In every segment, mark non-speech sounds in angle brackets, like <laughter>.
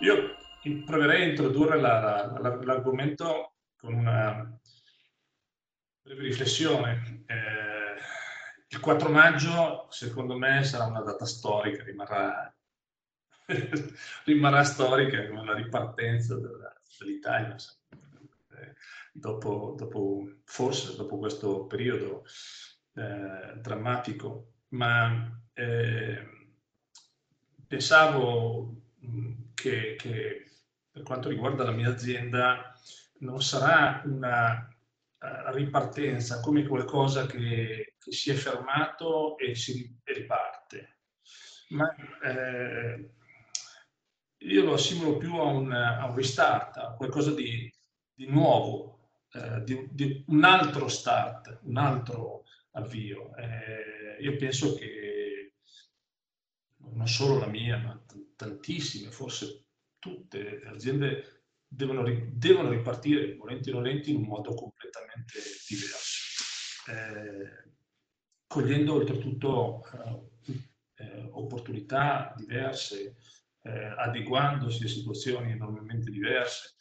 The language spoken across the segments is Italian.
Io proverei a introdurre la, la, l'argomento con una breve riflessione. Eh, il 4 maggio, secondo me, sarà una data storica, rimarrà, <laughs> rimarrà storica come la ripartenza della, dell'Italia. Eh, dopo, dopo, forse dopo questo periodo eh, drammatico, ma eh, pensavo che, che, per quanto riguarda la mia azienda non sarà una uh, ripartenza come qualcosa che, che, si è fermato e si riparte, ma eh, io lo assimilo più a un, a un restart, a qualcosa di, di nuovo, eh, di, di, un altro start, un altro avvio. Eh, io penso che non solo la mia, ma tantissime, forse tutte le aziende devono, devono ripartire, volenti o nolenti, in un modo completamente diverso, eh, cogliendo oltretutto eh, eh opportunità diverse, eh, adeguandosi a situazioni enormemente diverse.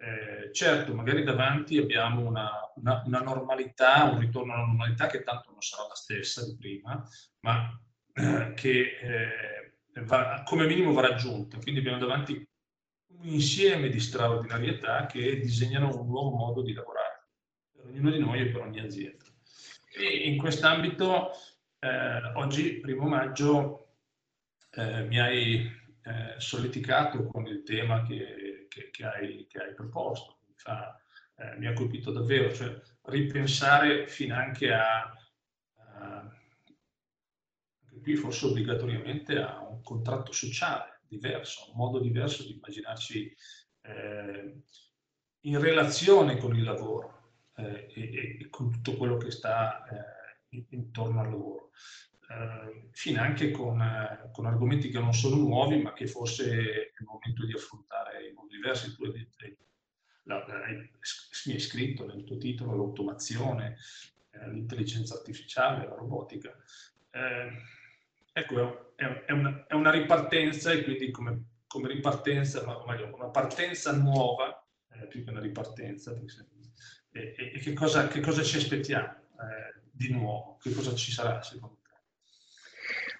Eh, certo, magari davanti abbiamo una, una, una, normalità, un ritorno alla normalità che tanto non sarà la stessa di prima, ma eh, che va, come minimo va raggiunta. Quindi abbiamo davanti un insieme di straordinarietà che disegnano un nuovo modo di lavorare per ognuno di noi e per ogni azienda. E in quest'ambito, eh, oggi, primo maggio, eh, mi hai eh, solleticato con il tema che, che, che, hai, che hai, proposto. Mi, fa, eh, mi, ha colpito davvero, cioè ripensare fin anche a qui forse obbligatoriamente a un contratto sociale diverso, un modo diverso di immaginarci eh, in relazione con il lavoro eh, e, e, con tutto quello che sta eh, intorno al lavoro. Eh, fino anche con, eh, con, argomenti che non sono nuovi, ma che forse è il momento di affrontare in modi diversi. Tu hai, la, hai, mi hai scritto nel tuo titolo l'automazione, eh, l'intelligenza artificiale, la robotica. Eh, ecco, è, è, una, è, una, ripartenza e quindi come, come ripartenza, ma meglio, una partenza nuova, eh, più che una ripartenza, e, e, e che, cosa, che, cosa, ci aspettiamo eh, di nuovo? Che cosa ci sarà secondo te?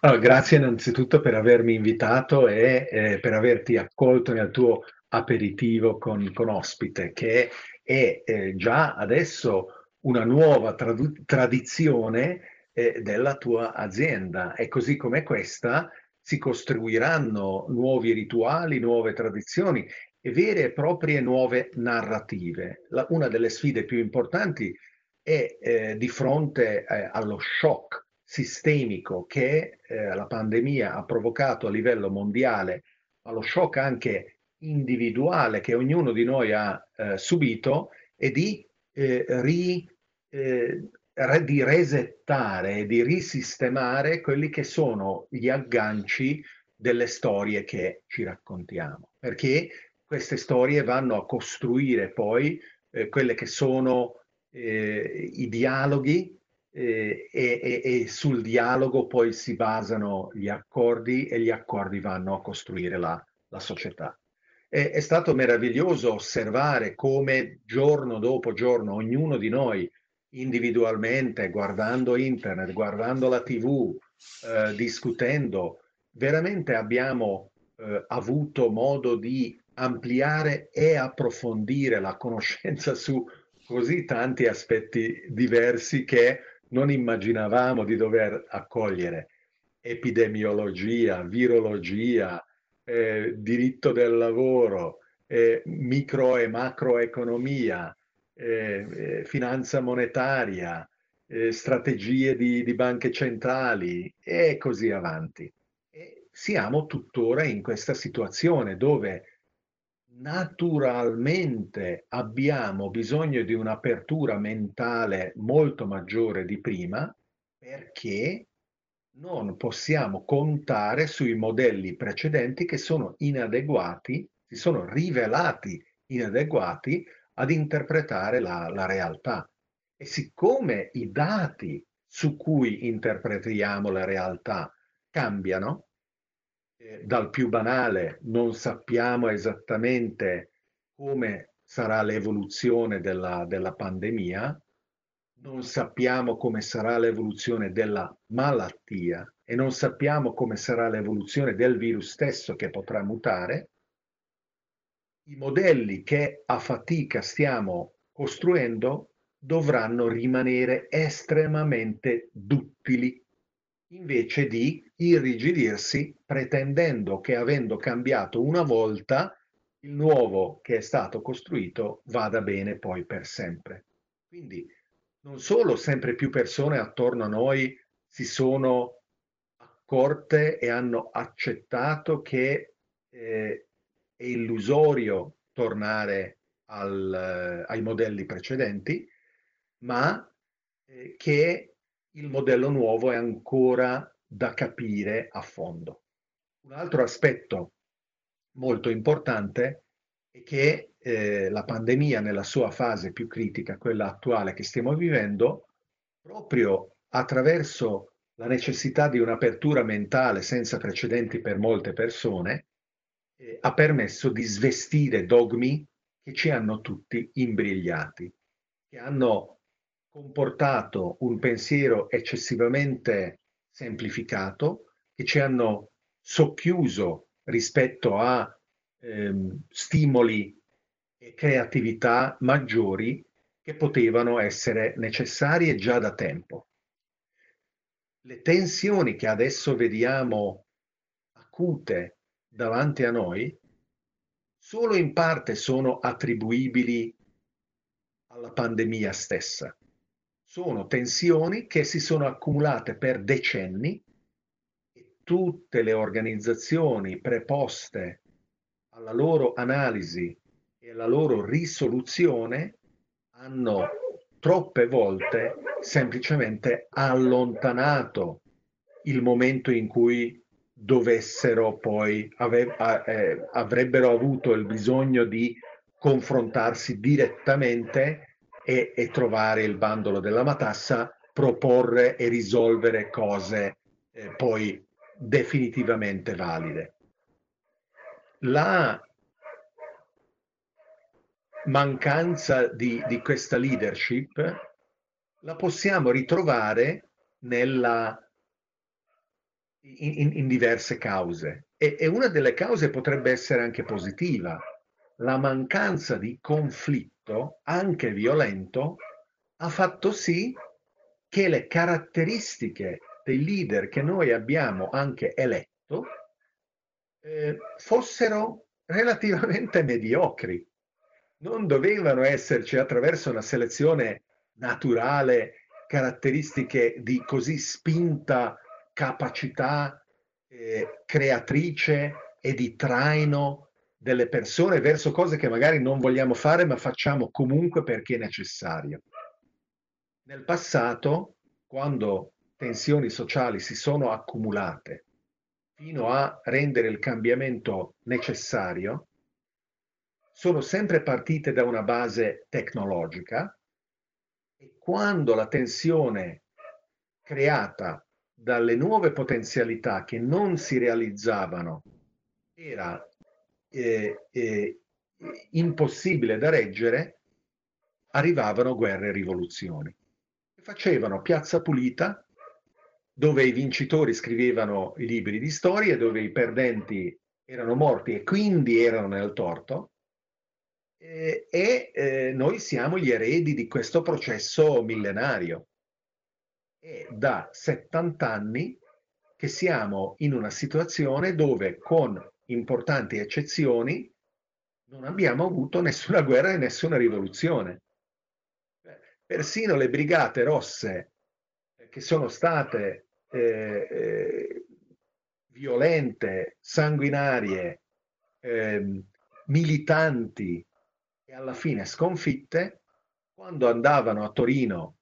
Allora, grazie innanzitutto per avermi invitato e eh, per averti accolto nel tuo aperitivo con, con ospite, che è eh, già adesso una nuova trad- tradizione eh, della tua azienda e così come questa si costruiranno nuovi rituali, nuove tradizioni e vere e proprie nuove narrative. La, una delle sfide più importanti è eh, di fronte eh, allo shock sistemico che eh, la pandemia ha provocato a livello mondiale, allo shock anche individuale che ognuno di noi ha eh, subito e di eh, ri, eh, di resettare e di risistemare quelli che sono gli agganci delle storie che ci raccontiamo, perché queste storie vanno a costruire poi eh, quelle che sono eh, i dialoghi eh, e, e, e, sul dialogo poi si basano gli accordi e gli accordi vanno a costruire la, la società. È, è stato meraviglioso osservare come giorno dopo giorno ognuno di noi individualmente, guardando internet, guardando la tv, eh, discutendo, veramente abbiamo eh, avuto modo di ampliare e approfondire la conoscenza su così tanti aspetti diversi che non immaginavamo di dover accogliere. Epidemiologia, virologia, eh, diritto del lavoro, eh, micro e macroeconomia, eh, eh, finanza monetaria, eh, strategie di, di, banche centrali e così avanti. E siamo tuttora in questa situazione dove naturalmente abbiamo bisogno di un'apertura mentale molto maggiore di prima perché non possiamo contare sui modelli precedenti che sono inadeguati, si sono rivelati inadeguati ad interpretare la, la realtà. E siccome i dati su cui interpretiamo la realtà cambiano, eh, dal più banale non sappiamo esattamente come sarà l'evoluzione della, della pandemia, non sappiamo come sarà l'evoluzione della malattia e non sappiamo come sarà l'evoluzione del virus stesso che potrà mutare, i modelli che a fatica stiamo costruendo dovranno rimanere estremamente duttili invece di irrigidirsi pretendendo che avendo cambiato una volta il nuovo che è stato costruito vada bene poi per sempre. Quindi non solo sempre più persone attorno a noi si sono accorte e hanno accettato che eh, è illusorio tornare al, ai modelli precedenti, ma eh, che il modello nuovo è ancora da capire a fondo. Un altro aspetto molto importante è che eh, la pandemia nella sua fase più critica, quella attuale che stiamo vivendo, proprio attraverso la necessità di un'apertura mentale senza precedenti per molte persone, eh, ha permesso di svestire dogmi che ci hanno tutti imbrigliati, che hanno comportato un pensiero eccessivamente semplificato, che ci hanno socchiuso rispetto a ehm, stimoli e creatività maggiori che potevano essere necessarie già da tempo. Le tensioni che adesso vediamo acute davanti a noi solo in parte sono attribuibili alla pandemia stessa. Sono tensioni che si sono accumulate per decenni e tutte le organizzazioni preposte alla loro analisi e alla loro risoluzione hanno troppe volte semplicemente allontanato il momento in cui dovessero poi ave, eh, avrebbero avuto il bisogno di confrontarsi direttamente e, e, trovare il bandolo della matassa, proporre e risolvere cose eh, poi definitivamente valide. La mancanza di, di questa leadership la possiamo ritrovare nella, in, in, diverse cause e, e una delle cause potrebbe essere anche positiva. La mancanza di conflitto, anche violento, ha fatto sì che le caratteristiche dei leader che noi abbiamo anche eletto eh, fossero relativamente <laughs> mediocri. Non dovevano esserci attraverso una selezione naturale caratteristiche di così spinta capacità eh, creatrice e di traino delle persone verso cose che magari non vogliamo fare ma facciamo comunque perché è necessario. Nel passato, quando tensioni sociali si sono accumulate fino a rendere il cambiamento necessario, sono sempre partite da una base tecnologica e quando la tensione creata dalle nuove potenzialità che non si realizzavano era eh, eh, impossibile da reggere, arrivavano guerre e rivoluzioni. Facevano piazza pulita dove i vincitori scrivevano i libri di storie, dove i perdenti erano morti e quindi erano nel torto, eh, e eh, noi siamo gli eredi di questo processo millenario. È da 70 anni che siamo in una situazione dove, con importanti eccezioni, non abbiamo avuto nessuna guerra e nessuna rivoluzione. Persino le brigate rosse che sono state eh, eh, violente, sanguinarie, eh, militanti e alla fine sconfitte, quando andavano a Torino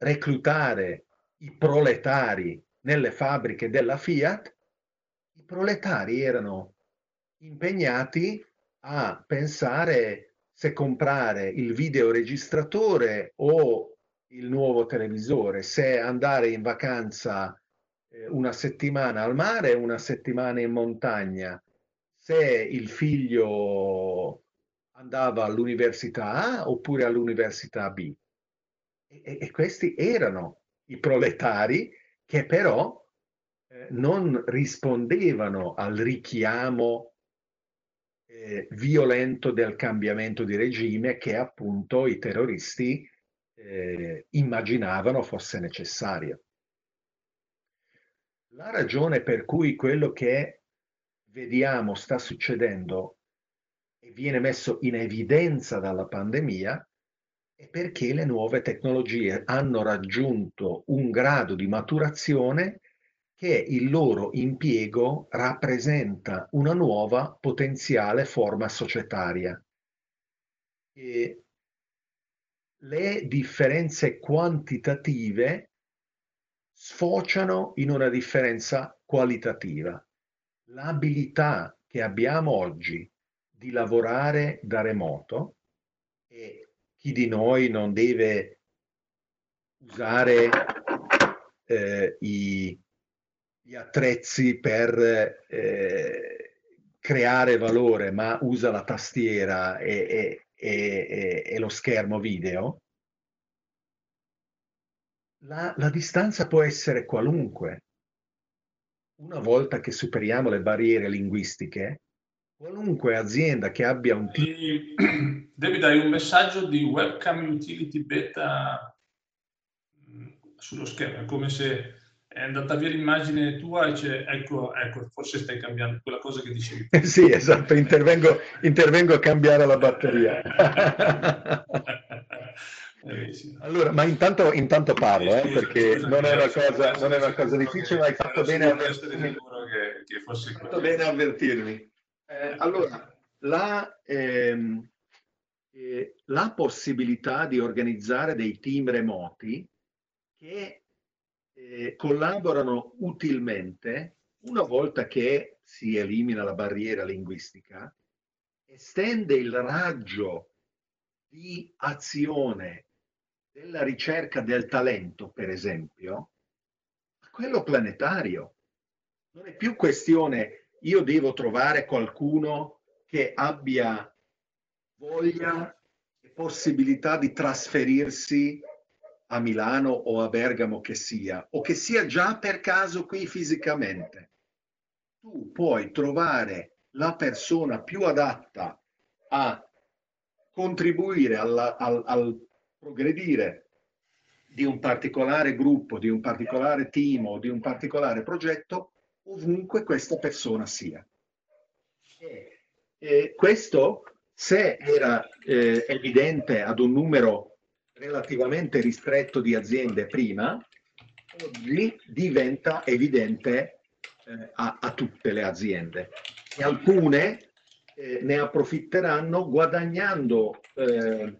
reclutare i proletari nelle fabbriche della Fiat, i proletari erano impegnati a pensare se comprare il videoregistratore o il nuovo televisore, se andare in vacanza eh, una settimana al mare una settimana in montagna, se il figlio andava all'università A oppure all'università B. E, e, questi erano i proletari che però eh, non rispondevano al richiamo eh, violento del cambiamento di regime che appunto i terroristi eh, immaginavano fosse necessario. La ragione per cui quello che vediamo sta succedendo e viene messo in evidenza dalla pandemia perché le nuove tecnologie hanno raggiunto un grado di maturazione che il loro impiego rappresenta una nuova potenziale forma societaria. E le differenze quantitative sfociano in una differenza qualitativa. L'abilità che abbiamo oggi di lavorare da remoto e chi di noi non deve usare eh, i, gli attrezzi per eh, creare valore, ma usa la tastiera e, e, e, e lo schermo video, la, la distanza può essere qualunque. Una volta che superiamo le barriere linguistiche, qualunque azienda che abbia un team... David, hai un messaggio di webcam utility beta mm, sullo schermo, è come se è andata via l'immagine tua e c'è, ecco, ecco, forse stai cambiando quella cosa che dicevi. sì, esatto, intervengo, intervengo a cambiare la batteria. Allora, ma intanto, intanto parlo, eh, perché non è, una cosa, non è una cosa difficile, ma hai fatto bene a avvertirmi. Che, che fosse fatto bene a avvertirmi. Eh, allora, la, ehm, eh, la possibilità di organizzare dei team remoti che eh, collaborano utilmente una volta che si elimina la barriera linguistica, estende il raggio di azione della ricerca del talento, per esempio, a quello planetario. Non è più questione io devo trovare qualcuno che abbia voglia e possibilità di trasferirsi a Milano o a Bergamo che sia, o che sia già per caso qui fisicamente. Tu puoi trovare la persona più adatta a contribuire alla, al, al progredire di un particolare gruppo, di un particolare team o di un particolare progetto ovunque questa persona sia. E, e questo, se era eh, evidente ad un numero relativamente ristretto di aziende prima, oggi diventa evidente eh, a, a, tutte le aziende. E alcune eh, ne approfitteranno guadagnando eh,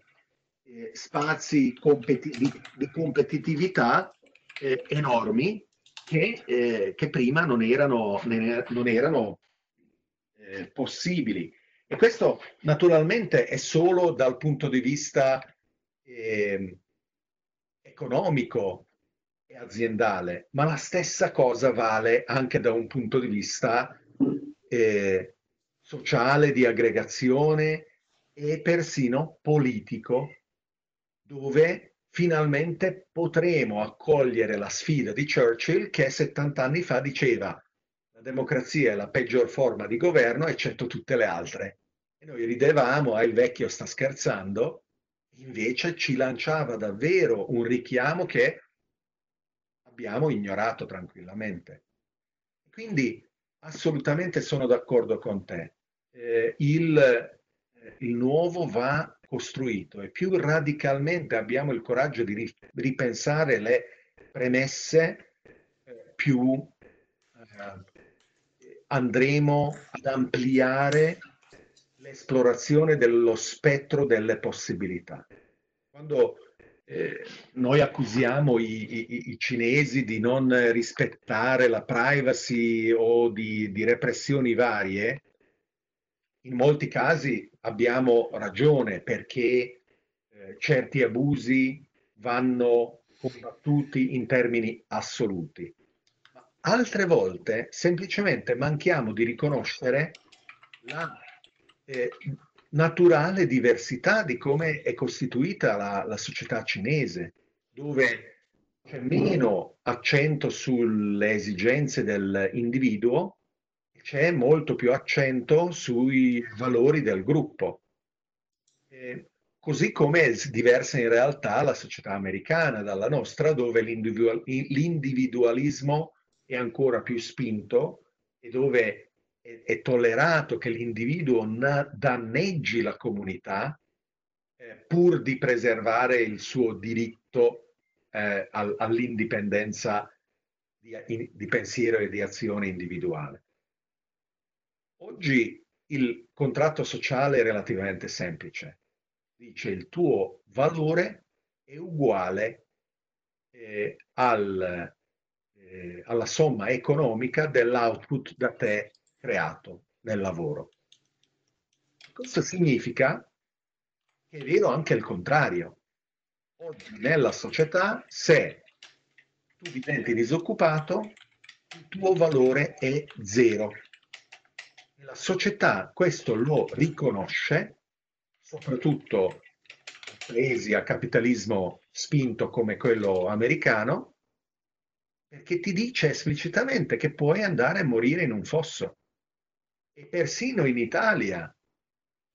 eh, spazi competi- di, di, competitività eh, enormi che, eh, che, prima non erano, non erano eh, possibili. E questo naturalmente è solo dal punto di vista ehm, economico e aziendale, ma la stessa cosa vale anche da un punto di vista eh, sociale, di aggregazione e persino politico dove finalmente potremo accogliere la sfida di Churchill che 70 anni fa diceva la democrazia è la peggior forma di governo eccetto tutte le altre. E noi ridevamo, ah il vecchio sta scherzando, invece ci lanciava davvero un richiamo che abbiamo ignorato tranquillamente. Quindi assolutamente sono d'accordo con te. Eh, il, eh, il nuovo va costruito e più radicalmente abbiamo il coraggio di ripensare le premesse, eh, più eh, andremo ad ampliare l'esplorazione dello spettro delle possibilità. Quando eh, noi accusiamo i, i, i, cinesi di non rispettare la privacy o di, di repressioni varie, in molti casi abbiamo ragione perché eh, certi abusi vanno combattuti in termini assoluti. Altre volte semplicemente manchiamo di riconoscere la eh, naturale diversità di come è costituita la, la società cinese, dove c'è meno accento sulle esigenze dell'individuo, c'è molto più accento sui valori del gruppo. Eh, così come è diversa in realtà la società americana dalla nostra, dove l'individualismo è ancora più spinto e dove è, tollerato che l'individuo danneggi la comunità eh, pur di preservare il suo diritto eh, all'indipendenza di, di pensiero e di azione individuale. Oggi il contratto sociale è relativamente semplice. Dice il tuo valore è uguale eh, al, eh, alla somma economica dell'output da te creato nel lavoro. Questo significa che è vero anche il contrario. Oggi nella società, se tu diventi disoccupato, il tuo valore è zero. La società questo lo riconosce, soprattutto paesi a capitalismo spinto come quello americano, perché ti dice esplicitamente che puoi andare a morire in un fosso. E persino in Italia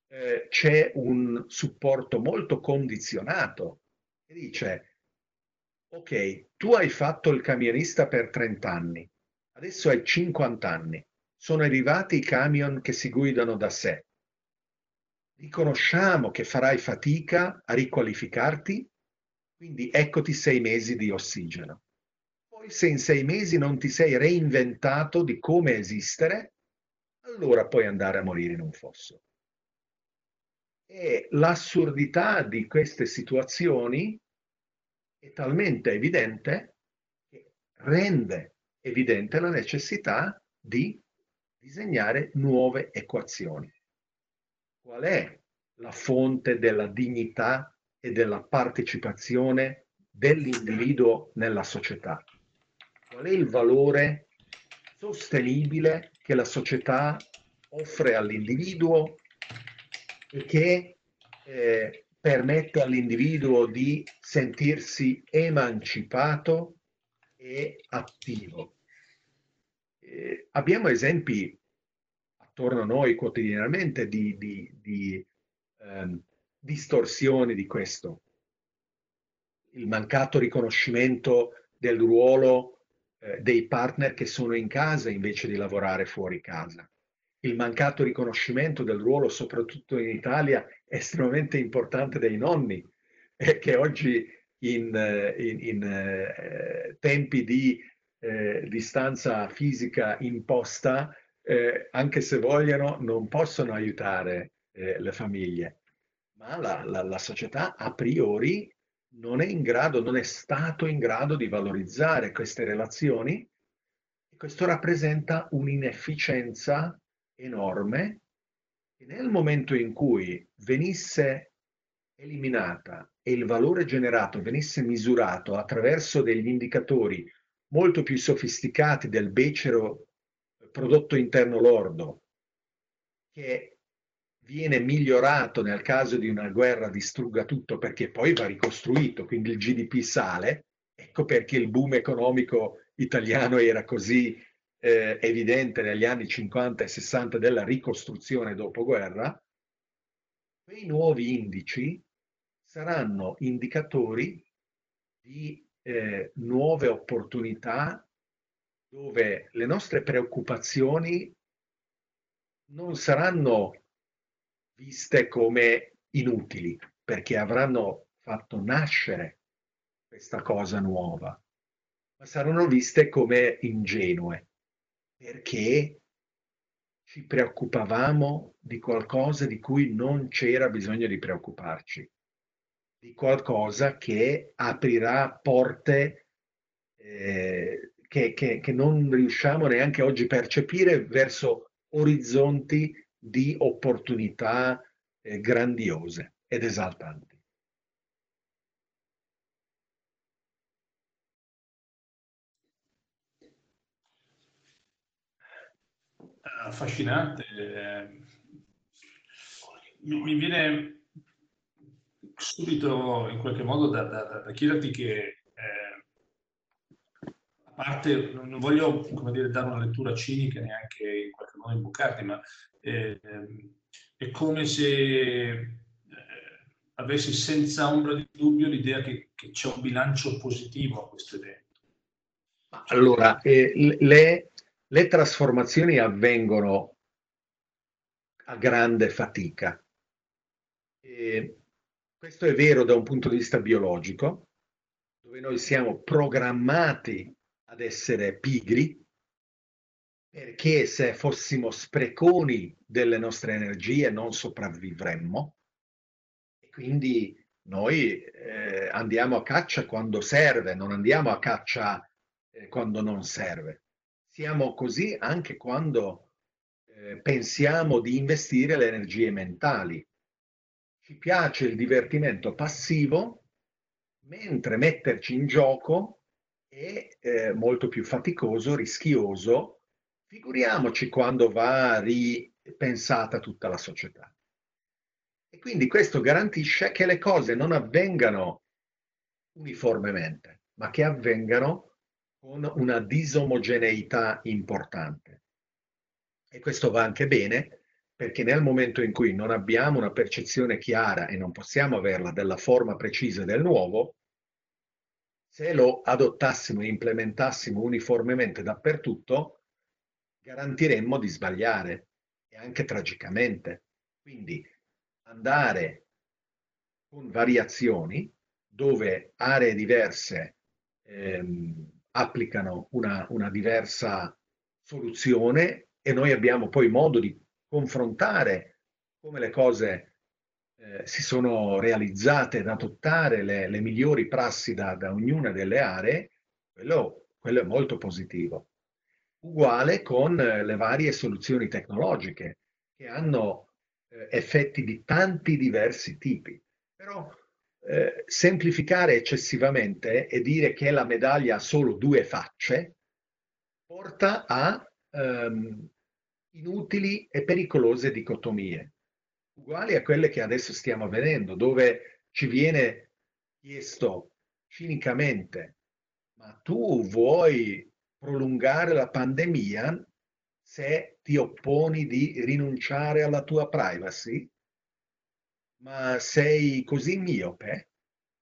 eh, c'è un supporto molto condizionato che dice, ok, tu hai fatto il camionista per 30 anni, adesso hai 50 anni, sono arrivati i camion che si guidano da sé. Riconosciamo che farai fatica a riqualificarti, quindi eccoti sei mesi di ossigeno. Poi se in sei mesi non ti sei reinventato di come esistere, allora puoi andare a morire in un fosso. E l'assurdità di queste situazioni è talmente evidente che rende evidente la necessità di disegnare nuove equazioni. Qual è la fonte della dignità e della partecipazione dell'individuo nella società? Qual è il valore sostenibile che la società offre all'individuo e che eh, permette all'individuo di sentirsi emancipato e attivo. Eh, abbiamo esempi attorno a noi quotidianamente di, di, di ehm, distorsioni di questo. Il mancato riconoscimento del ruolo eh, dei partner che sono in casa invece di lavorare fuori casa il mancato riconoscimento del ruolo, soprattutto in Italia, estremamente importante dei nonni, <laughs> eh, che oggi in, in, in eh, tempi di eh, distanza fisica imposta, eh, anche se vogliono, non possono aiutare eh, le famiglie. Ma la, la, la società a priori non è in grado, non è stato in grado di valorizzare queste relazioni e questo rappresenta un'inefficienza enorme e nel momento in cui venisse eliminata e il valore generato venisse misurato attraverso degli indicatori molto più sofisticati del becero prodotto interno lordo, che viene migliorato nel caso di una guerra distrugga tutto perché poi va ricostruito, quindi il GDP sale, ecco perché il boom economico italiano era così eh, evidente negli anni 50 e 60 della ricostruzione dopoguerra, quei nuovi indici saranno indicatori di eh, nuove opportunità dove le nostre preoccupazioni non saranno viste come inutili perché avranno fatto nascere questa cosa nuova, ma saranno viste come ingenue perché ci preoccupavamo di qualcosa di cui non c'era bisogno di preoccuparci, di qualcosa che aprirà porte eh, che, che, che non riusciamo neanche oggi a percepire verso orizzonti di opportunità eh, grandiose ed esaltanti. affascinante. Mi, mi, viene subito in qualche modo da, da, da chiederti che, eh, parte, non voglio come dire, dare una lettura cinica neanche in qualche modo imbucarti, ma eh, è come se eh, avessi senza ombra di dubbio l'idea che, che c'è un bilancio positivo a questo evento. Allora, eh, le, le trasformazioni avvengono a grande fatica. E questo è vero da un punto di vista biologico, dove noi siamo programmati ad essere pigri, perché se fossimo spreconi delle nostre energie non sopravvivremmo. E quindi noi eh, andiamo a caccia quando serve, non andiamo a caccia eh, quando non serve. Siamo così anche quando eh, pensiamo di investire le energie mentali. Ci piace il divertimento passivo, mentre metterci in gioco è eh, molto più faticoso, rischioso. Figuriamoci quando va ripensata tutta la società. E quindi questo garantisce che le cose non avvengano uniformemente, ma che avvengano con una disomogeneità importante. E questo va anche bene perché nel momento in cui non abbiamo una percezione chiara e non possiamo averla della forma precisa del nuovo, se lo adottassimo e implementassimo uniformemente dappertutto, garantiremmo di sbagliare e anche tragicamente. Quindi andare con variazioni dove aree diverse ehm, applicano una, una diversa soluzione e noi abbiamo poi modo di confrontare come le cose eh, si sono realizzate, da adottare le, le migliori prassi da, da, ognuna delle aree, quello, quello, è molto positivo. Uguale con eh, le varie soluzioni tecnologiche che hanno eh, effetti di tanti diversi tipi. Però eh, semplificare eccessivamente e dire che la medaglia ha solo due facce porta a ehm, inutili e pericolose dicotomie, uguali a quelle che adesso stiamo vedendo, dove ci viene chiesto cinicamente, ma tu vuoi prolungare la pandemia se ti opponi di rinunciare alla tua privacy? ma sei così miope?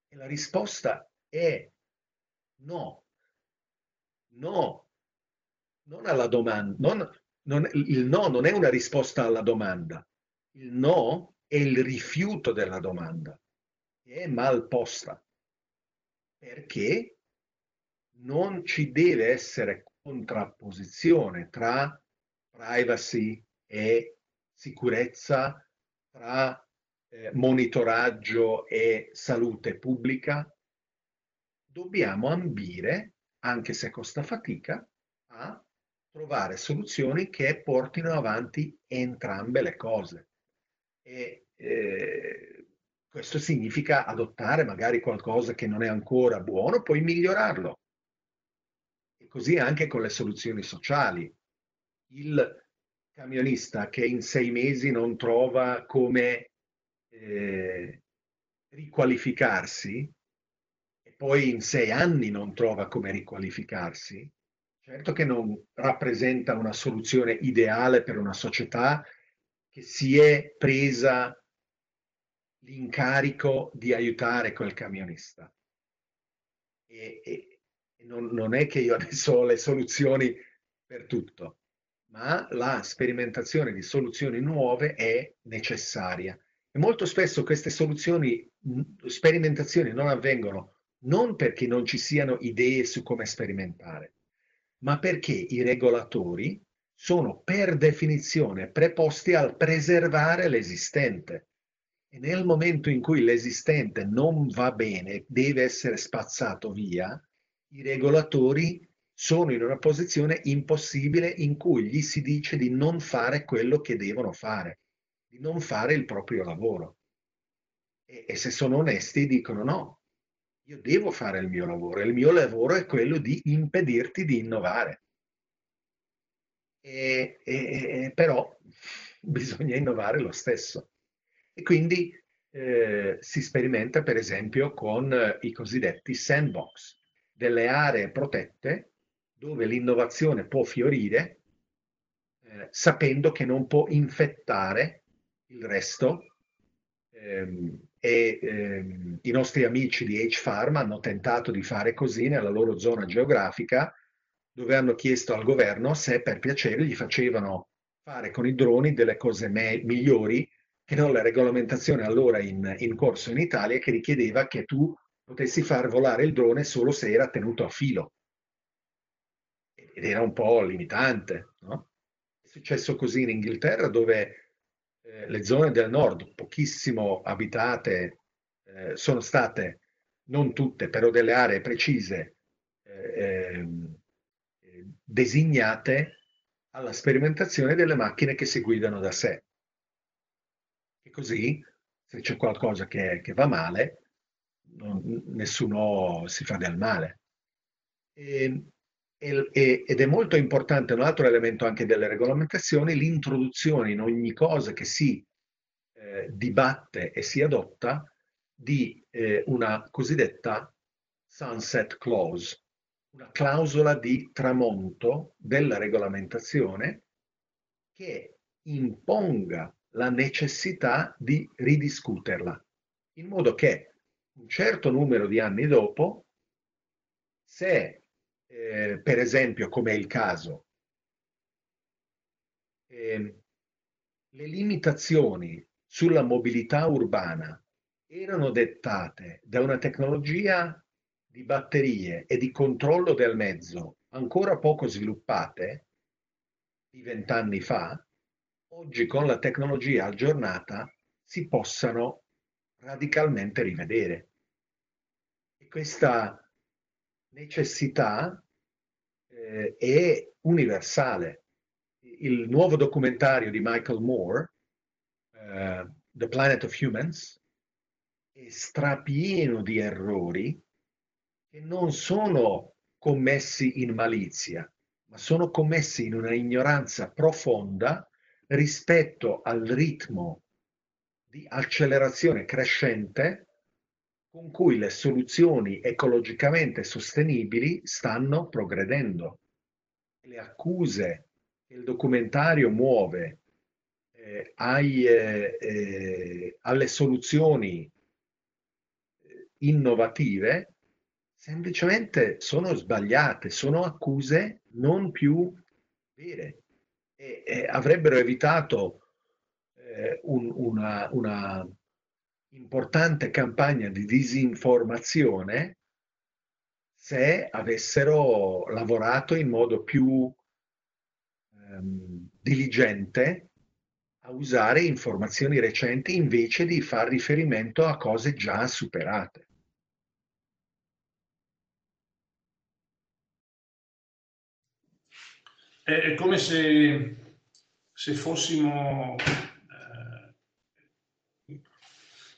E la risposta è no. No. Non alla domanda. Non, non, il no non è una risposta alla domanda. Il no è il rifiuto della domanda. È mal posta. Perché non ci deve essere contrapposizione tra privacy e sicurezza, tra eh, monitoraggio e salute pubblica, dobbiamo ambire, anche se costa fatica, a trovare soluzioni che portino avanti entrambe le cose. E eh, questo significa adottare magari qualcosa che non è ancora buono, poi migliorarlo. E così anche con le soluzioni sociali. Il camionista che in sei mesi non trova come eh, riqualificarsi e poi in sei anni non trova come riqualificarsi, certo che non rappresenta una soluzione ideale per una società che si è presa l'incarico di aiutare quel camionista. E, e, non, non è che io adesso ho le soluzioni per tutto, ma la sperimentazione di soluzioni nuove è necessaria e molto spesso queste soluzioni, sperimentazioni non avvengono non perché non ci siano idee su come sperimentare, ma perché i regolatori sono per definizione preposti al preservare l'esistente. E nel momento in cui l'esistente non va bene, deve essere spazzato via, i regolatori sono in una posizione impossibile in cui gli si dice di non fare quello che devono fare di non fare il proprio lavoro. E, e se sono onesti dicono no, io devo fare il mio lavoro il mio lavoro è quello di impedirti di innovare. E, e, però bisogna innovare lo stesso. E quindi eh, si sperimenta per esempio con eh, i cosiddetti sandbox, delle aree protette dove l'innovazione può fiorire eh, sapendo che non può infettare il resto ehm, e ehm, i nostri amici di H-Pharma hanno tentato di fare così nella loro zona geografica dove hanno chiesto al governo se per piacere gli facevano fare con i droni delle cose me- migliori che non la regolamentazione allora in, in, corso in Italia che richiedeva che tu potessi far volare il drone solo se era tenuto a filo. Ed era un po' limitante. No? È successo così in Inghilterra dove eh, le zone del nord, pochissimo abitate, eh, sono state, non tutte, però delle aree precise, eh, ehm, designate alla sperimentazione delle macchine che si guidano da sé. E così, se c'è qualcosa che, che va male, non, nessuno si fa del male. E, e, ed è molto importante un altro elemento anche delle regolamentazioni, l'introduzione in ogni cosa che si eh, dibatte e si adotta di eh, una cosiddetta sunset clause, una clausola di tramonto della regolamentazione che imponga la necessità di ridiscuterla, in modo che un certo numero di anni dopo, se eh, per esempio, come è il caso, eh, le limitazioni sulla mobilità urbana erano dettate da una tecnologia di batterie e di controllo del mezzo ancora poco sviluppate di vent'anni fa, oggi con la tecnologia aggiornata si possano radicalmente rivedere. E questa necessità eh, è universale. Il nuovo documentario di Michael Moore, uh, The Planet of Humans, è strapieno di errori che non sono commessi in malizia, ma sono commessi in una ignoranza profonda rispetto al ritmo di accelerazione crescente con cui le soluzioni ecologicamente sostenibili stanno progredendo. Le accuse che il documentario muove eh, ai, eh, eh, alle soluzioni eh, innovative semplicemente sono sbagliate, sono accuse non più vere e, e avrebbero evitato eh, un, una, una importante campagna di disinformazione se avessero lavorato in modo più ehm, diligente a usare informazioni recenti invece di far riferimento a cose già superate. È, come se, se fossimo eh,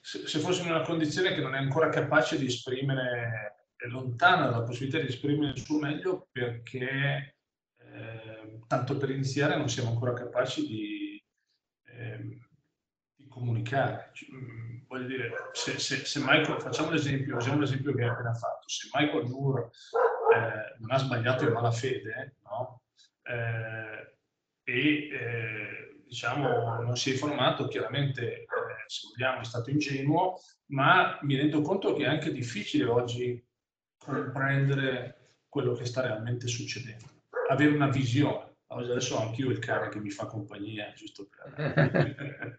se, fossimo in una condizione che non è ancora capace di esprimere, è lontana dalla possibilità di esprimere il suo meglio perché, eh, tanto per iniziare, non siamo ancora capaci di, eh, di comunicare. Mm, voglio dire, se, se, se, Michael, facciamo l'esempio, che hai appena fatto, se Michael Moore eh, non ha sbagliato in malafede? Eh, e eh, diciamo non si è informato, chiaramente eh, se vogliamo è stato ingenuo, ma mi rendo conto che è anche difficile oggi comprendere quello che sta realmente succedendo, avere una visione. Adesso ho anch'io il cane che mi fa compagnia, giusto per... <laughs>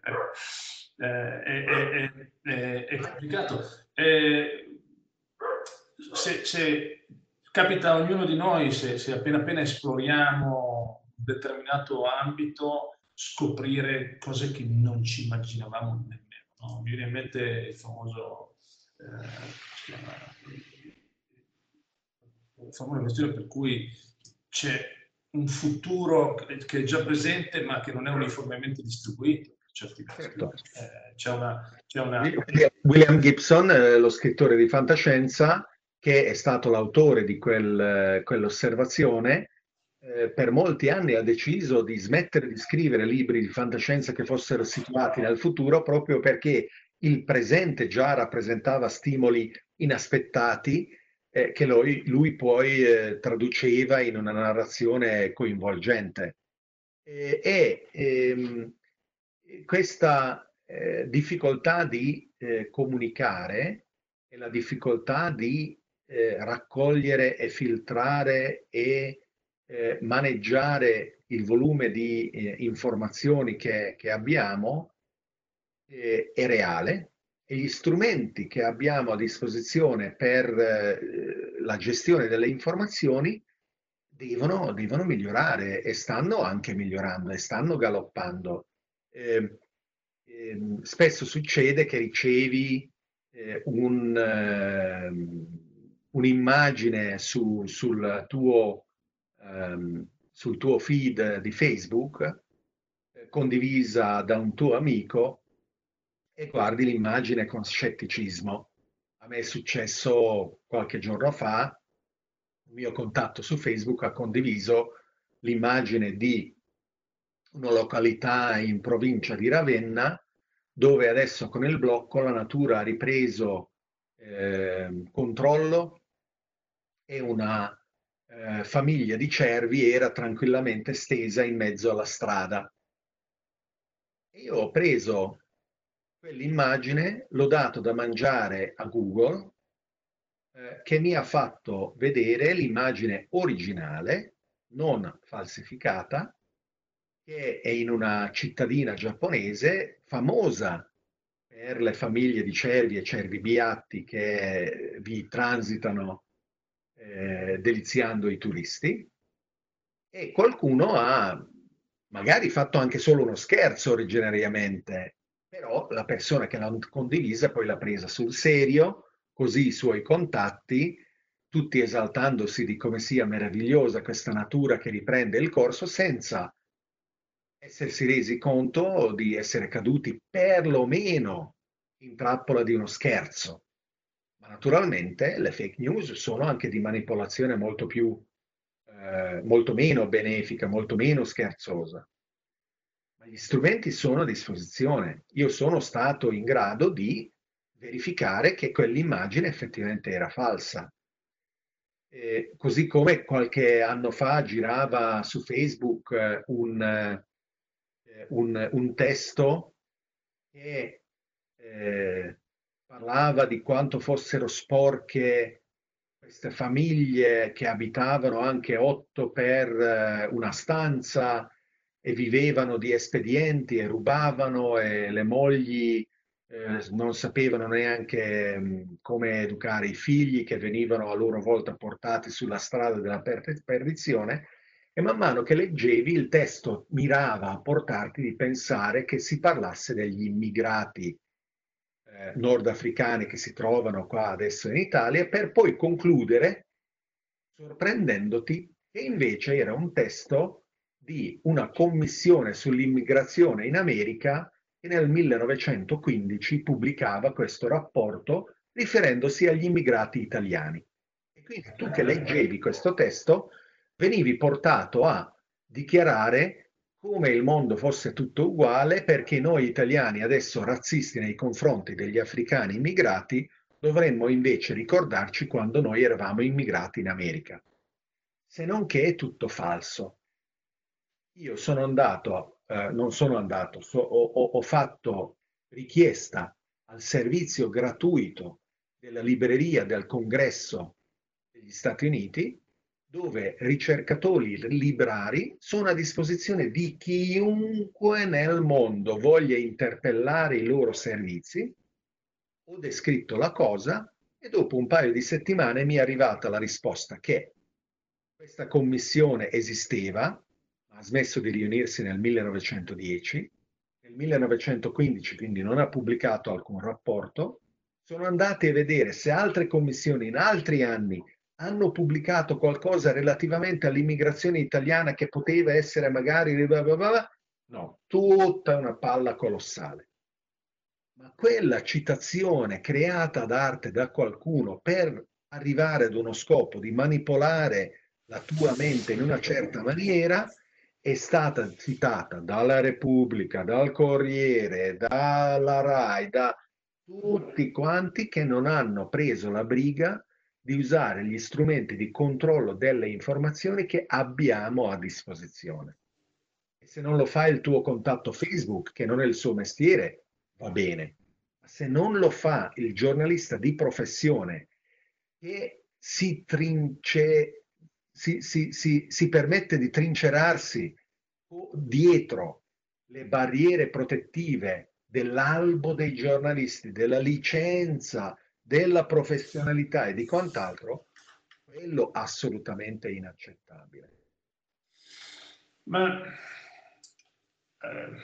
Eh, è, è, è, è, complicato. Eh, se, se capita a ognuno di noi, se, se appena appena esploriamo un determinato ambito, scoprire cose che non ci immaginavamo nemmeno. No? Mi viene in mente il famoso, eh, il famoso questione per cui c'è un futuro che è già presente ma che non è uniformemente distribuito. Certo. Eh, c'è una, c'è una... William Gibson, eh, lo scrittore di fantascienza, che è stato l'autore di quel, quell'osservazione, eh, per molti anni ha deciso di smettere di scrivere libri di fantascienza che fossero situati nel futuro proprio perché il presente già rappresentava stimoli inaspettati eh, che lui, lui poi eh, traduceva in una narrazione coinvolgente. e ehm, questa eh, difficoltà di eh, comunicare e la difficoltà di eh, raccogliere e filtrare e eh, maneggiare il volume di eh, informazioni che, che abbiamo eh, è reale e gli strumenti che abbiamo a disposizione per eh, la gestione delle informazioni devono, devono, migliorare e stanno anche migliorando e stanno galoppando. Eh, ehm, spesso succede che ricevi un, ehm, un'immagine su, sul tuo ehm, sul tuo feed di Facebook, eh, condivisa da un tuo amico, e guardi l'immagine con scetticismo. A me è successo qualche giorno fa, un mio contatto su Facebook ha condiviso l'immagine di una località in provincia di Ravenna dove adesso con il blocco la natura ha ripreso eh, controllo e una eh, famiglia di cervi era tranquillamente stesa in mezzo alla strada. Io ho preso quell'immagine, l'ho dato da mangiare a Google, eh, che mi ha fatto vedere l'immagine originale, non falsificata, che è in una cittadina giapponese famosa per le famiglie di cervi e cervi biatti che vi transitano eh, deliziando i turisti. E qualcuno ha magari fatto anche solo uno scherzo originariamente, però la persona che l'ha condivisa poi l'ha presa sul serio, così i suoi contatti, tutti esaltandosi di come sia meravigliosa questa natura che riprende il corso, senza essersi resi conto di essere caduti perlomeno in trappola di uno scherzo naturalmente le fake news sono anche di manipolazione molto più, eh, molto meno benefica, molto meno scherzosa. Ma gli strumenti sono a disposizione. Io sono stato in grado di verificare che quell'immagine effettivamente era falsa. Eh, così come qualche anno fa girava su Facebook eh, un, eh, un, un, testo che eh, parlava di quanto fossero sporche queste famiglie che abitavano anche otto per eh, una stanza e vivevano di espedienti e rubavano e le mogli eh, non sapevano neanche mm, come educare i figli che venivano a loro volta portati sulla strada della per- perdizione. E man mano che leggevi il testo mirava a portarti di pensare che si parlasse degli immigrati eh, nordafricane che si trovano qua adesso in Italia, per poi concludere sorprendendoti che invece era un testo di una commissione sull'immigrazione in America che nel 1915 pubblicava questo rapporto riferendosi agli immigrati italiani. E quindi tu che leggevi questo testo venivi portato a dichiarare come il mondo fosse tutto uguale perché noi italiani adesso razzisti nei confronti degli africani immigrati dovremmo invece ricordarci quando noi eravamo immigrati in America. Se non che è tutto falso. Io sono andato, eh, non sono andato, so, ho, ho fatto richiesta al servizio gratuito della libreria del congresso degli Stati Uniti dove ricercatori librari sono a disposizione di chiunque nel mondo voglia interpellare i loro servizi. Ho descritto la cosa e dopo un paio di settimane mi è arrivata la risposta che questa commissione esisteva, ha smesso di riunirsi nel 1910, nel 1915 quindi non ha pubblicato alcun rapporto, sono andati a vedere se altre commissioni in altri anni hanno pubblicato qualcosa relativamente all'immigrazione italiana che poteva essere magari... No, tutta una palla colossale. Ma quella citazione creata ad arte da qualcuno per arrivare ad uno scopo di manipolare la tua mente in una certa maniera, è stata citata dalla Repubblica, dal Corriere, dalla RAI, da tutti quanti che non hanno preso la briga di usare gli strumenti di controllo delle informazioni che abbiamo a disposizione. E se non lo fa il tuo contatto Facebook, che non è il suo mestiere, va bene. Ma se non lo fa il giornalista di professione che si, trince, si, si, si, si permette di trincerarsi dietro le barriere protettive dell'albo dei giornalisti, della licenza, della professionalità e di quant'altro, quello assolutamente inaccettabile. Ma eh,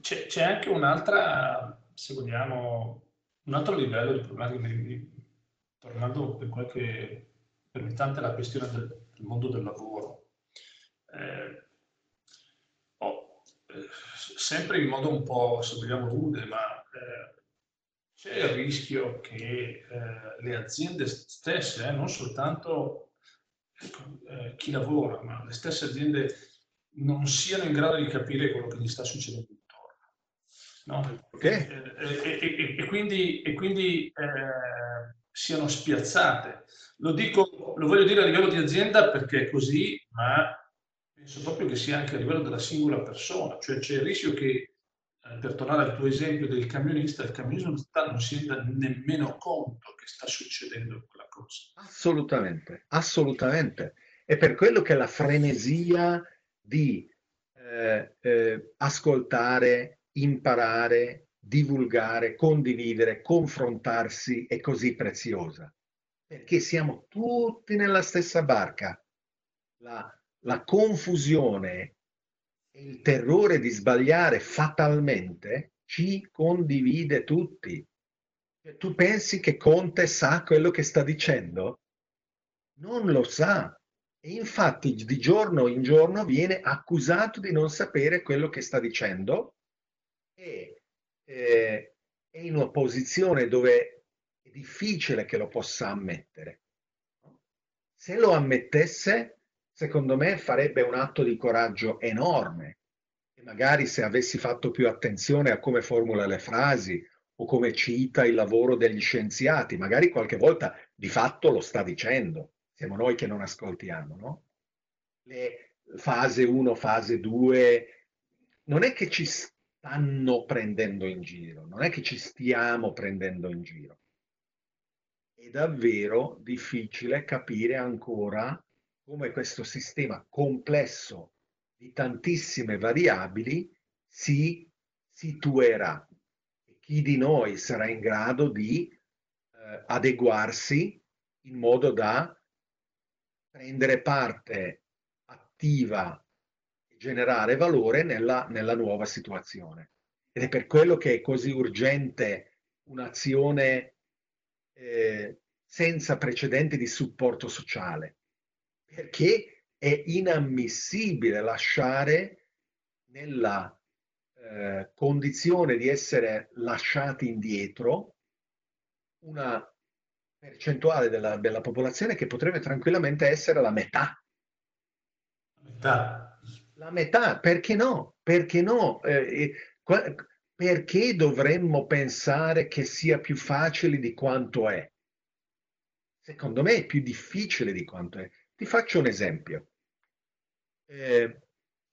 c'è, c'è, anche un'altra, se vogliamo, un altro livello di problematica, tornando per qualche, per tante la questione del, del mondo del lavoro. Eh, sempre in modo un po', se vogliamo, rude, ma eh, c'è il rischio che eh, le aziende stesse, eh, non soltanto ecco, eh, chi lavora, ma le stesse aziende non siano in grado di capire quello che gli sta succedendo intorno. No? Okay. E, e, e, e, quindi, quindi eh, siano spiazzate. Lo, dico, lo voglio dire a livello di azienda perché è così, ma penso proprio che sia anche a livello della singola persona, cioè c'è il rischio che, eh, per tornare al tuo esempio del camionista, il camionista non si renda nemmeno conto che sta succedendo quella cosa. Assolutamente, assolutamente. È per quello che la frenesia di eh, eh, ascoltare, imparare, divulgare, condividere, confrontarsi è così preziosa, perché siamo tutti nella stessa barca. La la confusione il terrore di sbagliare fatalmente ci condivide tutti. Tu pensi che Conte sa quello che sta dicendo? Non lo sa. E infatti di giorno in giorno viene accusato di non sapere quello che sta dicendo e eh, è in una posizione dove è difficile che lo possa ammettere. Se lo ammettesse, secondo me farebbe un atto di coraggio enorme e magari se avessi fatto più attenzione a come formula le frasi o come cita il lavoro degli scienziati, magari qualche volta di fatto lo sta dicendo, siamo noi che non ascoltiamo, no? Le fase 1, fase 2, non è che ci stanno prendendo in giro, non è che ci stiamo prendendo in giro. È davvero difficile capire ancora come questo sistema complesso di tantissime variabili si situerà. Chi di noi sarà in grado di eh, adeguarsi in modo da prendere parte attiva e generare valore nella, nella nuova situazione. Ed è per quello che è così urgente un'azione eh, senza precedenti di supporto sociale perché è inammissibile lasciare nella eh, condizione di essere lasciati indietro una percentuale della, della, popolazione che potrebbe tranquillamente essere la metà. La metà. La metà, perché no? Perché no? Eh, perché dovremmo pensare che sia più facile di quanto è? Secondo me è più difficile di quanto è. Ti faccio un esempio. Eh,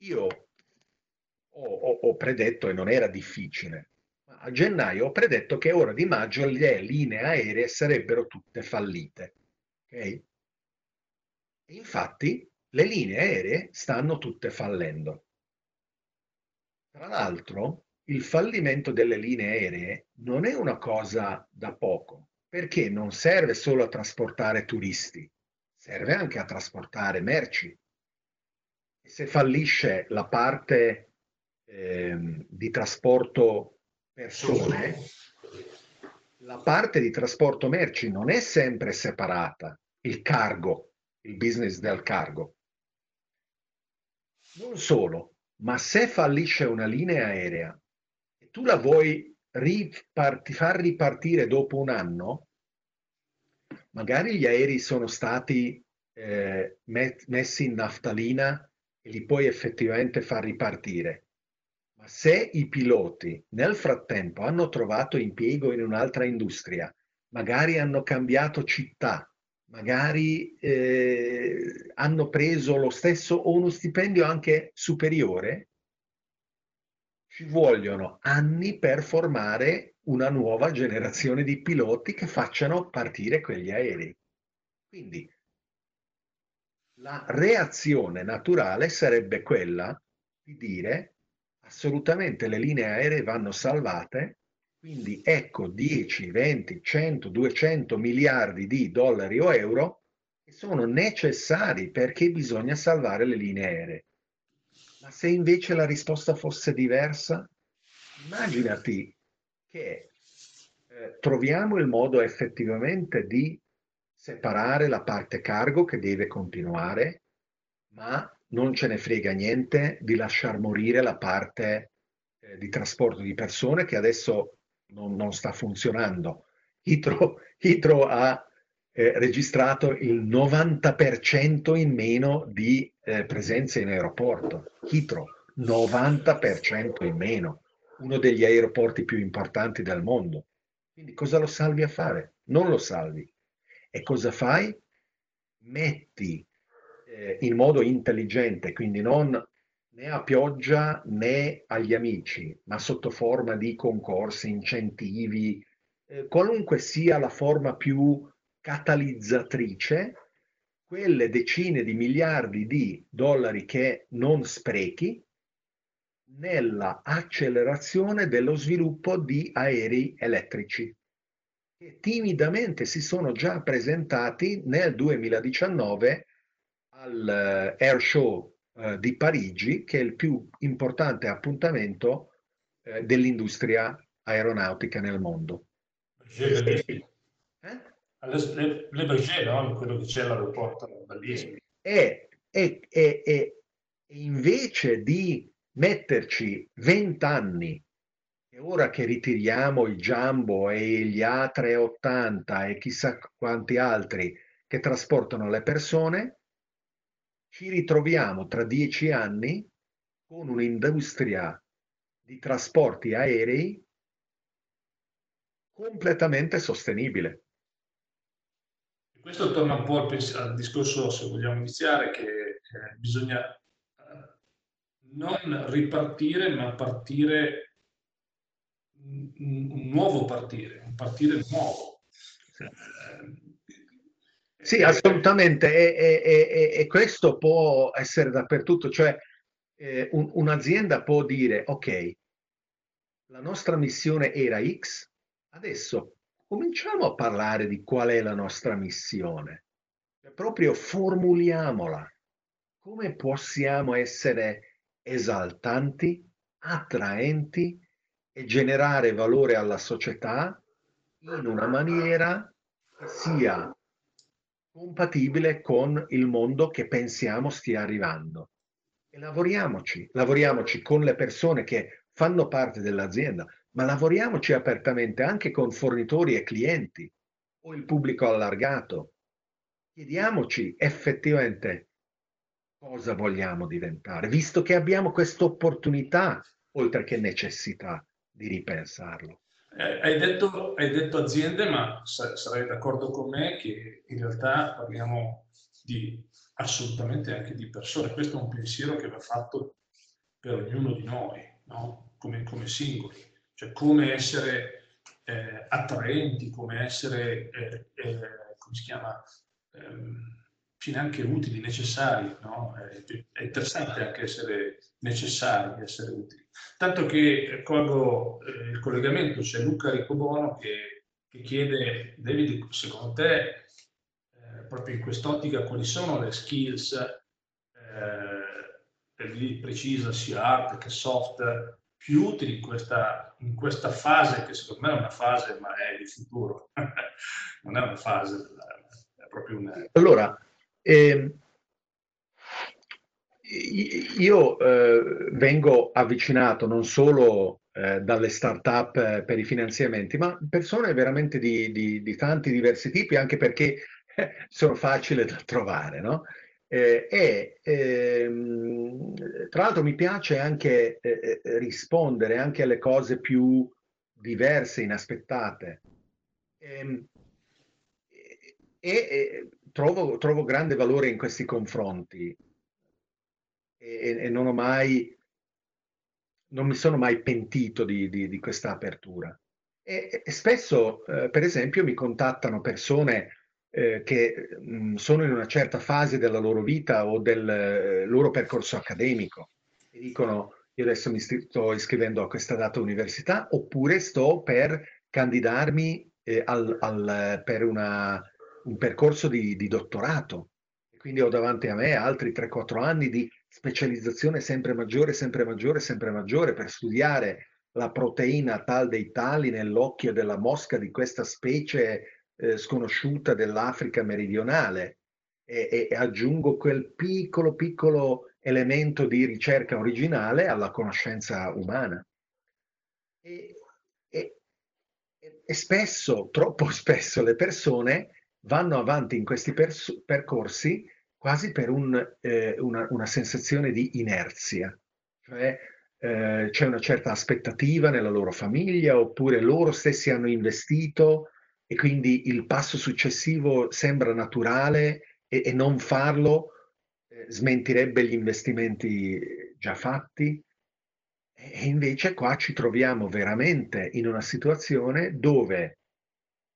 io ho, ho, ho, predetto, e non era difficile, a gennaio ho predetto che ora di maggio le linee aeree sarebbero tutte fallite. Okay? infatti le linee aeree stanno tutte fallendo. Tra l'altro, il fallimento delle linee aeree non è una cosa da poco, perché non serve solo a trasportare turisti, serve anche a trasportare merci. E se fallisce la parte eh, di trasporto persone, la parte di trasporto merci non è sempre separata, il cargo, il business del cargo. Non solo, ma se fallisce una linea aerea e tu la vuoi riparti, far ripartire dopo un anno, magari gli aerei sono stati eh, messi in naftalina e li puoi effettivamente far ripartire. Ma se i piloti nel frattempo hanno trovato impiego in un'altra industria, magari hanno cambiato città, magari eh, hanno preso lo stesso o uno stipendio anche superiore, ci vogliono anni per formare una nuova generazione di piloti che facciano partire quegli aerei. Quindi la reazione naturale sarebbe quella di dire assolutamente le linee aeree vanno salvate, quindi ecco 10, 20, 100, 200 miliardi di dollari o euro che sono necessari perché bisogna salvare le linee aeree. Ma se invece la risposta fosse diversa, immaginati che eh, troviamo il modo effettivamente di separare la parte cargo che deve continuare, ma non ce ne frega niente di lasciar morire la parte eh, di trasporto di persone che adesso non, non sta funzionando. Hitro, Hitro ha eh, registrato il 90% in meno di eh, presenze in aeroporto. Hitro, 90% in meno, uno degli aeroporti più importanti del mondo. Quindi cosa lo salvi a fare? Non lo salvi. E cosa fai? Metti eh, in modo intelligente, quindi non né a pioggia né agli amici, ma sotto forma di concorsi, incentivi, eh, qualunque sia la forma più catalizzatrice quelle decine di miliardi di dollari che non sprechi nella accelerazione dello sviluppo di aerei elettrici che timidamente si sono già presentati nel 2019 al uh, Air Show uh, di Parigi, che è il più importante appuntamento uh, dell'industria aeronautica nel mondo. Eh? Le, le Berger, no? quello che c'è all'aeroporto, bellissimo. E, e, e, e invece di metterci 20 anni, e ora che ritiriamo il Jumbo e gli A380 e chissà quanti altri che trasportano le persone, ci ritroviamo tra dieci anni con un'industria di trasporti aerei completamente sostenibile. Questo torna un po' al, discorso, se vogliamo iniziare, che eh, bisogna non ripartire, ma partire, un, nuovo partire, un partire nuovo. Sì, assolutamente, e, e, e, e, questo può essere dappertutto, cioè eh, un, un'azienda può dire, ok, la nostra missione era X, adesso cominciamo a parlare di qual è la nostra missione. Proprio formuliamola. Come possiamo essere esaltanti, attraenti e generare valore alla società in una maniera che sia compatibile con il mondo che pensiamo stia arrivando. E lavoriamoci, lavoriamoci con le persone che fanno parte dell'azienda, ma lavoriamoci apertamente anche con fornitori e clienti o il pubblico allargato. Chiediamoci effettivamente cosa vogliamo diventare, visto che abbiamo questa opportunità, oltre che necessità, di ripensarlo. Eh, hai, detto, hai, detto, aziende, ma sarai d'accordo con me che in realtà parliamo di assolutamente anche di persone. Questo è un pensiero che va fatto per ognuno di noi, no? come, come singoli cioè come essere eh, attraenti, come essere, eh, eh, come si chiama, ehm, finanche utili, necessari, no? è interessante anche essere necessari, essere utili. Tanto che colgo eh, il collegamento, c'è Luca Ricobono che, che chiede, David, secondo te, eh, proprio in quest'ottica, quali sono le skills eh, lì precisa sia hard che soft più utili in questa, in questa fase, che secondo me è una fase, ma è il futuro, <laughs> non è una fase, è proprio una... Allora, eh, io eh, vengo avvicinato non solo eh, dalle start-up per i finanziamenti, ma persone veramente di, di, di tanti diversi tipi, anche perché sono facili da trovare, no? Eh, e ehm, tra l'altro mi piace anche eh, eh rispondere anche alle cose più diverse, inaspettate. Ehm, e, e trovo, trovo, grande valore in questi confronti e, e, non ho mai, non mi sono mai pentito di, di, di questa apertura. E, e spesso, eh, per esempio, mi contattano persone eh, che mh, mm, sono in una certa fase della loro vita o del eh, loro percorso accademico e dicono io adesso mi sto iscrivendo a questa data università oppure sto per candidarmi eh, al, al, per una, un percorso di, di dottorato. E quindi ho davanti a me altri 3-4 anni di specializzazione sempre maggiore, sempre maggiore, sempre maggiore per studiare la proteina tal dei tali nell'occhio della mosca di questa specie eh, sconosciuta dell'Africa meridionale e, e, aggiungo quel piccolo, piccolo elemento di ricerca originale alla conoscenza umana. E, e, e spesso, troppo <laughs> spesso, le persone vanno avanti in questi percorsi quasi per un, eh, una, una, sensazione di inerzia, cioè eh, c'è una certa aspettativa nella loro famiglia oppure loro stessi hanno investito e quindi il passo successivo sembra naturale e, e non farlo eh, smentirebbe gli investimenti già fatti. E invece qua ci troviamo veramente in una situazione dove,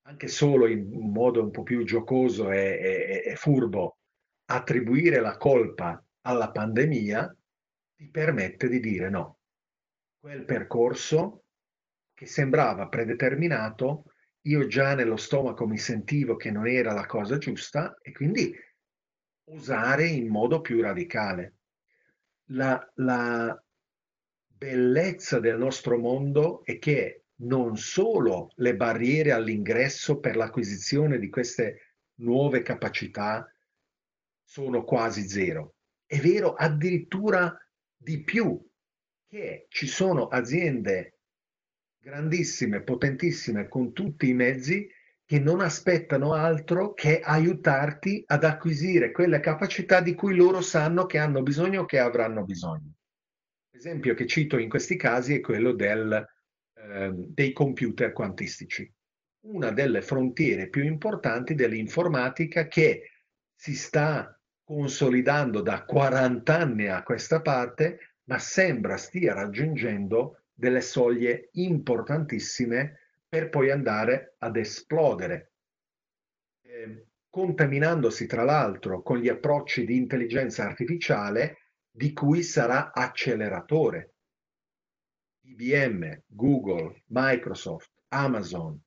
anche solo in modo un po' più giocoso e, e, e furbo, attribuire la colpa alla pandemia ti permette di dire no. Quel percorso che sembrava predeterminato, io già nello stomaco mi sentivo che non era la cosa giusta e quindi usare in modo più radicale. La, la bellezza del nostro mondo è che non solo le barriere all'ingresso per l'acquisizione di queste nuove capacità sono quasi zero, è vero addirittura di più che ci sono aziende grandissime, potentissime, con tutti i mezzi che non aspettano altro che aiutarti ad acquisire quelle capacità di cui loro sanno che hanno bisogno o che avranno bisogno. L'esempio che cito in questi casi è quello del, eh, dei computer quantistici, una delle frontiere più importanti dell'informatica che si sta consolidando da 40 anni a questa parte, ma sembra stia raggiungendo delle soglie importantissime per poi andare ad esplodere, eh, contaminandosi tra l'altro con gli approcci di intelligenza artificiale di cui sarà acceleratore. IBM, Google, Microsoft, Amazon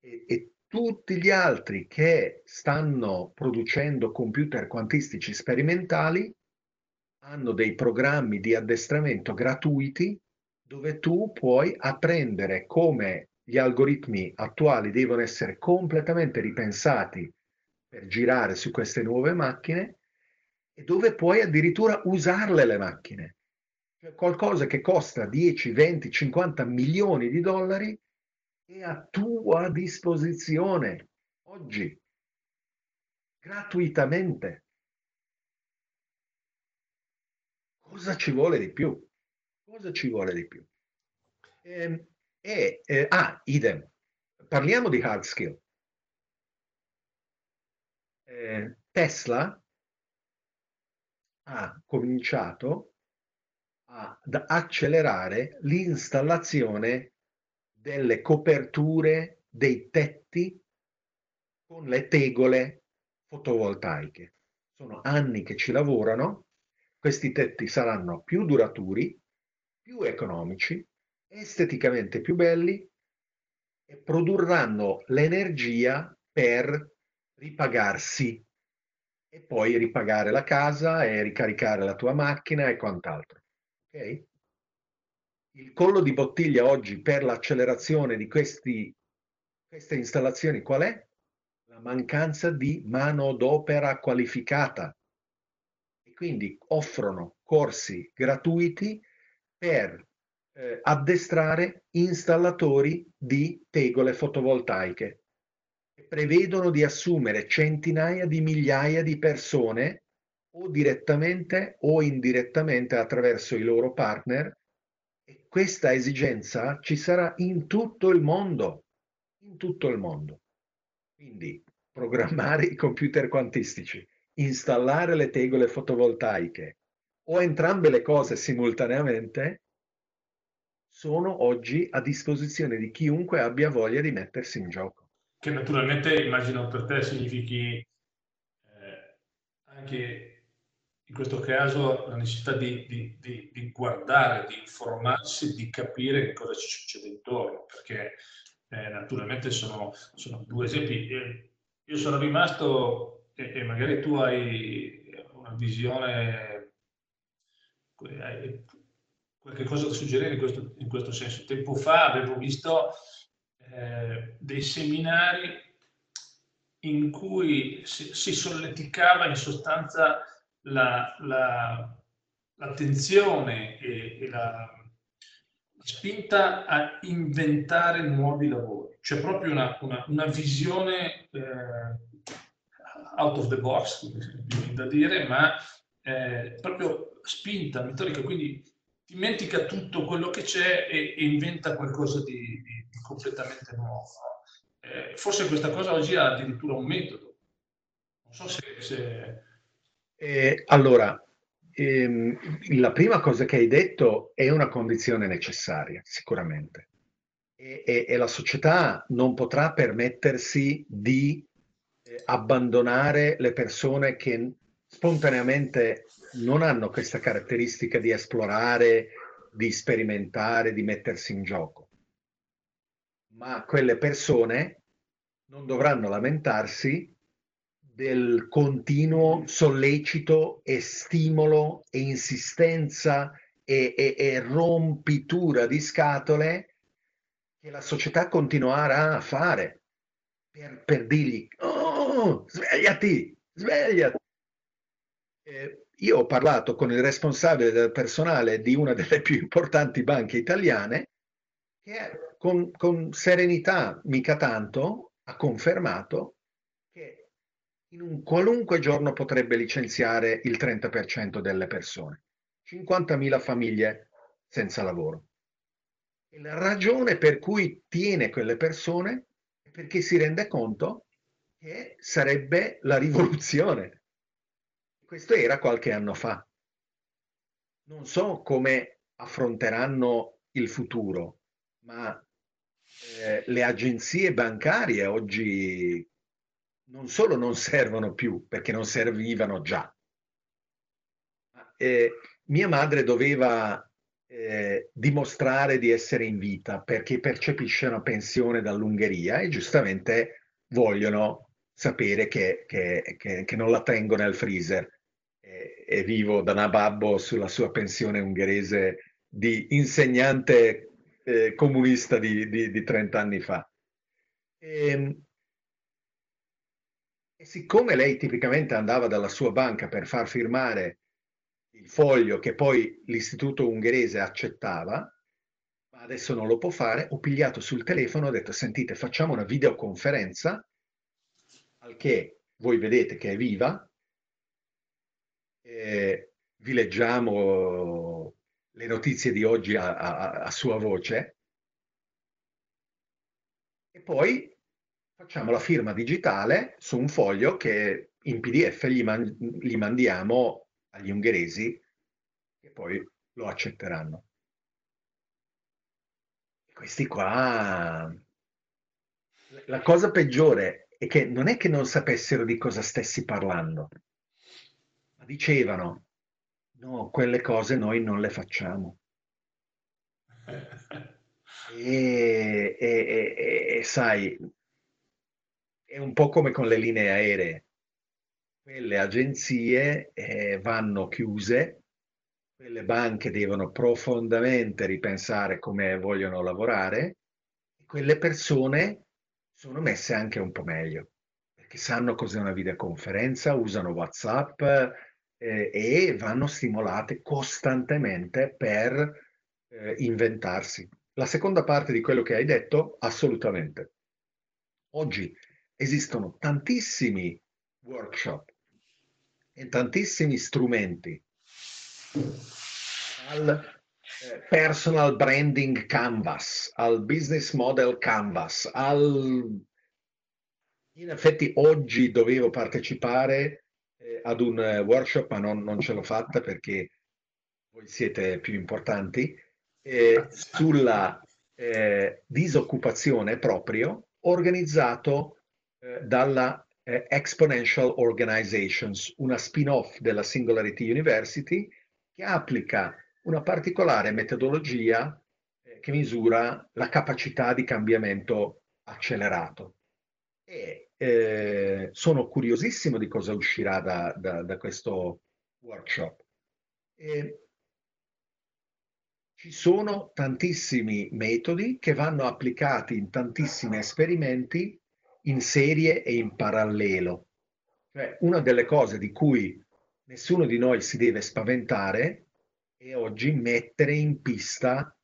e, e tutti gli altri che stanno producendo computer quantistici sperimentali hanno dei programmi di addestramento gratuiti dove tu puoi apprendere come gli algoritmi attuali devono essere completamente ripensati per girare su queste nuove macchine e dove puoi addirittura usarle le macchine. Qualcosa che costa 10, 20, 50 milioni di dollari è a tua disposizione oggi, gratuitamente. Cosa ci vuole di più? Cosa ci vuole di più? E, ehm, e eh, ah, idem, parliamo di hard skill. Eh, Tesla ha cominciato ad accelerare l'installazione delle coperture dei tetti con le tegole fotovoltaiche. Sono anni che ci lavorano, questi tetti saranno più duraturi, più economici esteticamente più belli e produrranno l'energia per ripagarsi e poi ripagare la casa e ricaricare la tua macchina e quant'altro. Okay? Il collo di bottiglia oggi per l'accelerazione di questi, queste installazioni qual è? La mancanza di manodopera qualificata. E quindi offrono corsi gratuiti per eh, addestrare installatori di tegole fotovoltaiche. prevedono di assumere centinaia di migliaia di persone o direttamente o indirettamente attraverso i loro partner e questa esigenza ci sarà in tutto il mondo, in tutto il mondo. Quindi programmare i computer quantistici, installare le tegole fotovoltaiche o entrambe le cose simultaneamente sono oggi a disposizione di chiunque abbia voglia di mettersi in gioco. Che naturalmente immagino per te significhi eh, anche in questo caso la necessità di, di, di, di, guardare, di informarsi, di capire che cosa ci succede intorno, perché eh, naturalmente sono, sono, due esempi. Eh, io sono rimasto, e, e, magari tu hai una visione, hai qualche cosa da suggerire in questo, in questo senso. Tempo fa avevo visto eh, dei seminari in cui si, si solleticava in sostanza la, la, l'attenzione e, e la, spinta a inventare nuovi lavori. C'è proprio una, una, una visione eh, out of the box, da dire, ma eh, proprio spinta, metodica, quindi dimentica tutto quello che c'è e, e inventa qualcosa di, di, di completamente nuovo. Eh, forse questa cosa oggi ha addirittura un metodo. Non so se, se eh, allora, ehm, la prima cosa che hai detto è una condizione necessaria, sicuramente. E, e, e la società non potrà permettersi di eh, abbandonare le persone che spontaneamente non hanno questa caratteristica di esplorare, di sperimentare, di mettersi in gioco. Ma quelle persone non dovranno lamentarsi del continuo sollecito e stimolo e insistenza e, e, e rompitura di scatole che la società continuerà a fare per, per dirgli oh, svegliati, svegliati. Eh, io ho parlato con il responsabile del personale di una delle più importanti banche italiane che con, con serenità, mica tanto, ha confermato in un qualunque giorno potrebbe licenziare il 30% delle persone. 50.000 famiglie senza lavoro. E la ragione per cui tiene quelle persone è perché si rende conto che sarebbe la rivoluzione. Questo era qualche anno fa. Non so come affronteranno il futuro, ma eh, le agenzie bancarie oggi non solo non servono più, perché non servivano già. Eh, mia madre doveva eh, dimostrare di essere in vita perché percepisce una pensione dall'Ungheria e giustamente vogliono sapere che, che, che, che non la tengo nel freezer e, e vivo da nababbo sulla sua pensione ungherese di insegnante eh, comunista di, di, di 30 anni fa. E, ehm, e siccome lei tipicamente andava dalla sua banca per far firmare il foglio che poi l'istituto ungherese accettava, ma adesso non lo può fare, ho pigliato sul telefono e ho detto sentite facciamo una videoconferenza al che voi vedete che è viva, eh, vi leggiamo le notizie di oggi a, a, a sua voce e poi facciamo la firma digitale su un foglio che in PDF gli, man- gli mandiamo agli ungheresi e poi lo accetteranno. Questi qua... La cosa peggiore è che non è che non sapessero di cosa stessi parlando, ma dicevano, no, quelle cose noi non le facciamo. <laughs> E, e, e, e sai, è un po' come con le linee aeree. Quelle agenzie eh, vanno chiuse, quelle banche devono profondamente ripensare come vogliono lavorare e quelle persone sono messe anche un po' meglio, perché sanno cos'è una videoconferenza, usano WhatsApp eh, e vanno stimolate costantemente per eh, inventarsi. La seconda parte di quello che hai detto, assolutamente. Oggi esistono tantissimi workshop e tantissimi strumenti, al eh, personal branding canvas, al business model canvas, al... In effetti oggi dovevo partecipare eh, ad un workshop, ma non, non ce l'ho fatta perché voi siete più importanti, eh, sulla eh, disoccupazione proprio, organizzato eh, dalla eh, Exponential Organizations, una spin-off della Singularity University che applica una particolare metodologia eh, che misura la capacità di cambiamento accelerato. E eh, sono curiosissimo di cosa uscirà da, da, da questo workshop. E ci sono tantissimi metodi che vanno applicati in tantissimi esperimenti in serie e in parallelo. Cioè, una delle cose di cui nessuno di noi si deve spaventare è oggi mettere in pista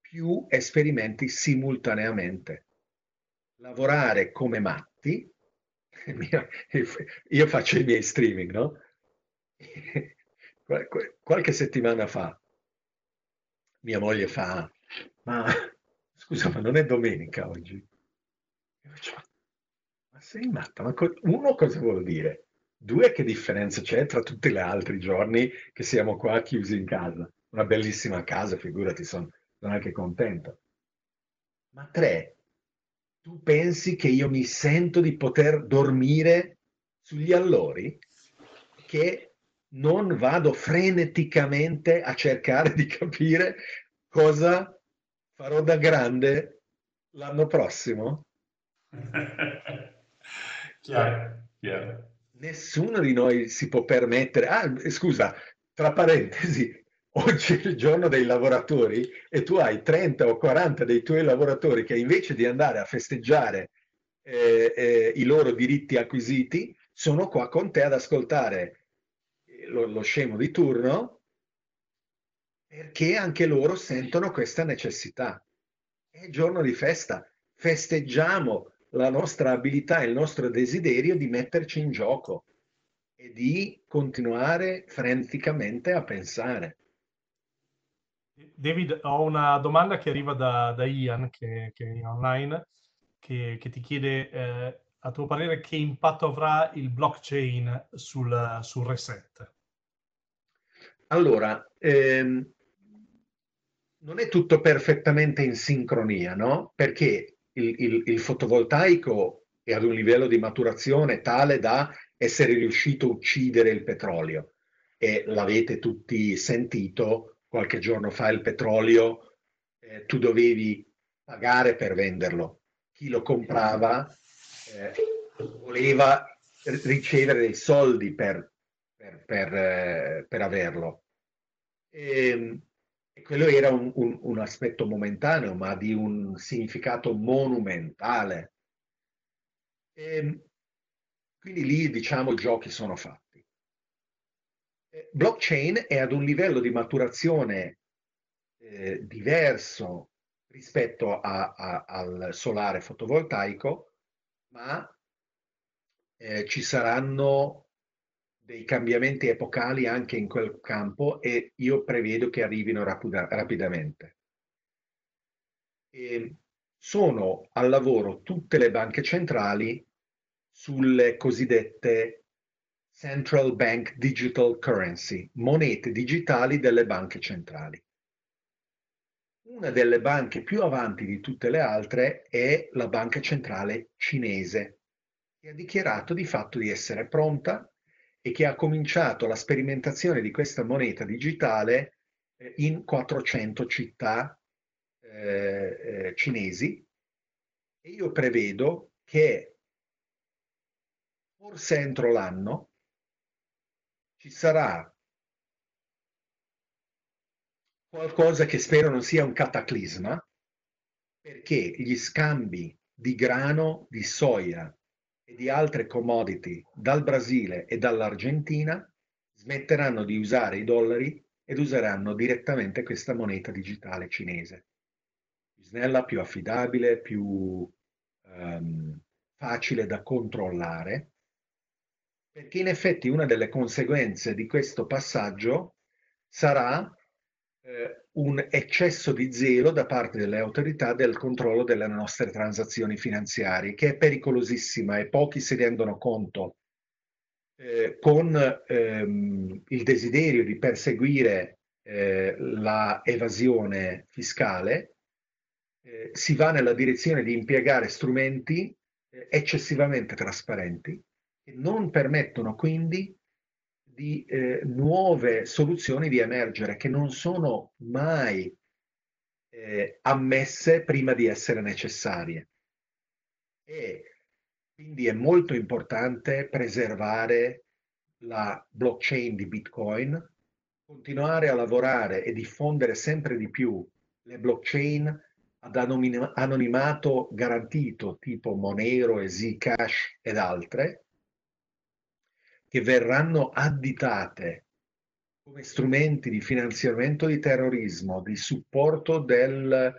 più esperimenti simultaneamente. Lavorare come matti, <laughs> io faccio i miei streaming, no? <laughs> Qualche settimana fa mia moglie fa, ma scusa, ma non è domenica oggi? Io faccio, sei matta? Ma co- uno cosa vuol dire? Due, che differenza c'è tra tutti gli altri giorni che siamo qua chiusi in casa? Una bellissima casa, figurati, sono, sono anche contento. Ma tre, tu pensi che io mi sento di poter dormire sugli allori? Che non vado freneticamente a cercare di capire cosa farò da grande l'anno prossimo? <laughs> chiaro, chiaro. Nessuno di noi si può permettere. Ah, scusa, tra parentesi, oggi è il giorno dei lavoratori e tu hai 30 o 40 dei tuoi lavoratori che invece di andare a festeggiare eh, eh, i loro diritti acquisiti, sono qua con te ad ascoltare lo, lo scemo di turno perché anche loro sentono questa necessità. È giorno di festa, festeggiamo la nostra abilità, il nostro desiderio di metterci in gioco e di continuare freneticamente a pensare. David, ho una domanda che arriva da, da Ian, che, che, è online, che, che ti chiede eh, a tuo parere che impatto avrà il blockchain sul, sul reset? Allora, ehm, non è tutto perfettamente in sincronia, no? Perché il, il, il, fotovoltaico è ad un livello di maturazione tale da essere riuscito a uccidere il petrolio. E l'avete tutti sentito, qualche giorno fa il petrolio, eh, tu dovevi pagare per venderlo. Chi lo comprava eh, voleva ricevere dei soldi per, per, per, eh, per averlo. E, ehm, quello era un, un, un aspetto momentaneo, ma di un significato monumentale. E, ehm, quindi lì, diciamo, i giochi sono fatti. Blockchain è ad un livello di maturazione eh, diverso rispetto a, a, al solare fotovoltaico, ma eh, ci saranno dei cambiamenti epocali anche in quel campo e io prevedo che arrivino rapida, rapidamente. E sono al lavoro tutte le banche centrali sulle cosiddette Central Bank Digital Currency, monete digitali delle banche centrali. Una delle banche più avanti di tutte le altre è la banca centrale cinese, che ha dichiarato di fatto di essere pronta e che ha cominciato la sperimentazione di questa moneta digitale eh, in 400 città eh, eh, cinesi. E io prevedo che forse entro l'anno ci sarà qualcosa che spero non sia un cataclisma perché gli scambi di grano, di soia e di altre commodity dal Brasile e dall'Argentina smetteranno di usare i dollari ed useranno direttamente questa moneta digitale cinese. Più snella, più affidabile, più um, facile da controllare, perché in effetti una delle conseguenze di questo passaggio sarà un eccesso di zelo da parte delle autorità del controllo delle nostre transazioni finanziarie, che è pericolosissima e pochi si rendono conto eh, con ehm, il desiderio di perseguire eh, la fiscale, eh, si va nella direzione di impiegare strumenti eh, eccessivamente trasparenti che non permettono quindi di eh, nuove soluzioni di emergere che non sono mai eh, ammesse prima di essere necessarie. E quindi è molto importante preservare la blockchain di Bitcoin, continuare a lavorare e diffondere sempre di più le blockchain ad anonimato garantito tipo Monero e Zcash ed altre, che verranno additate come strumenti di finanziamento di terrorismo, di supporto della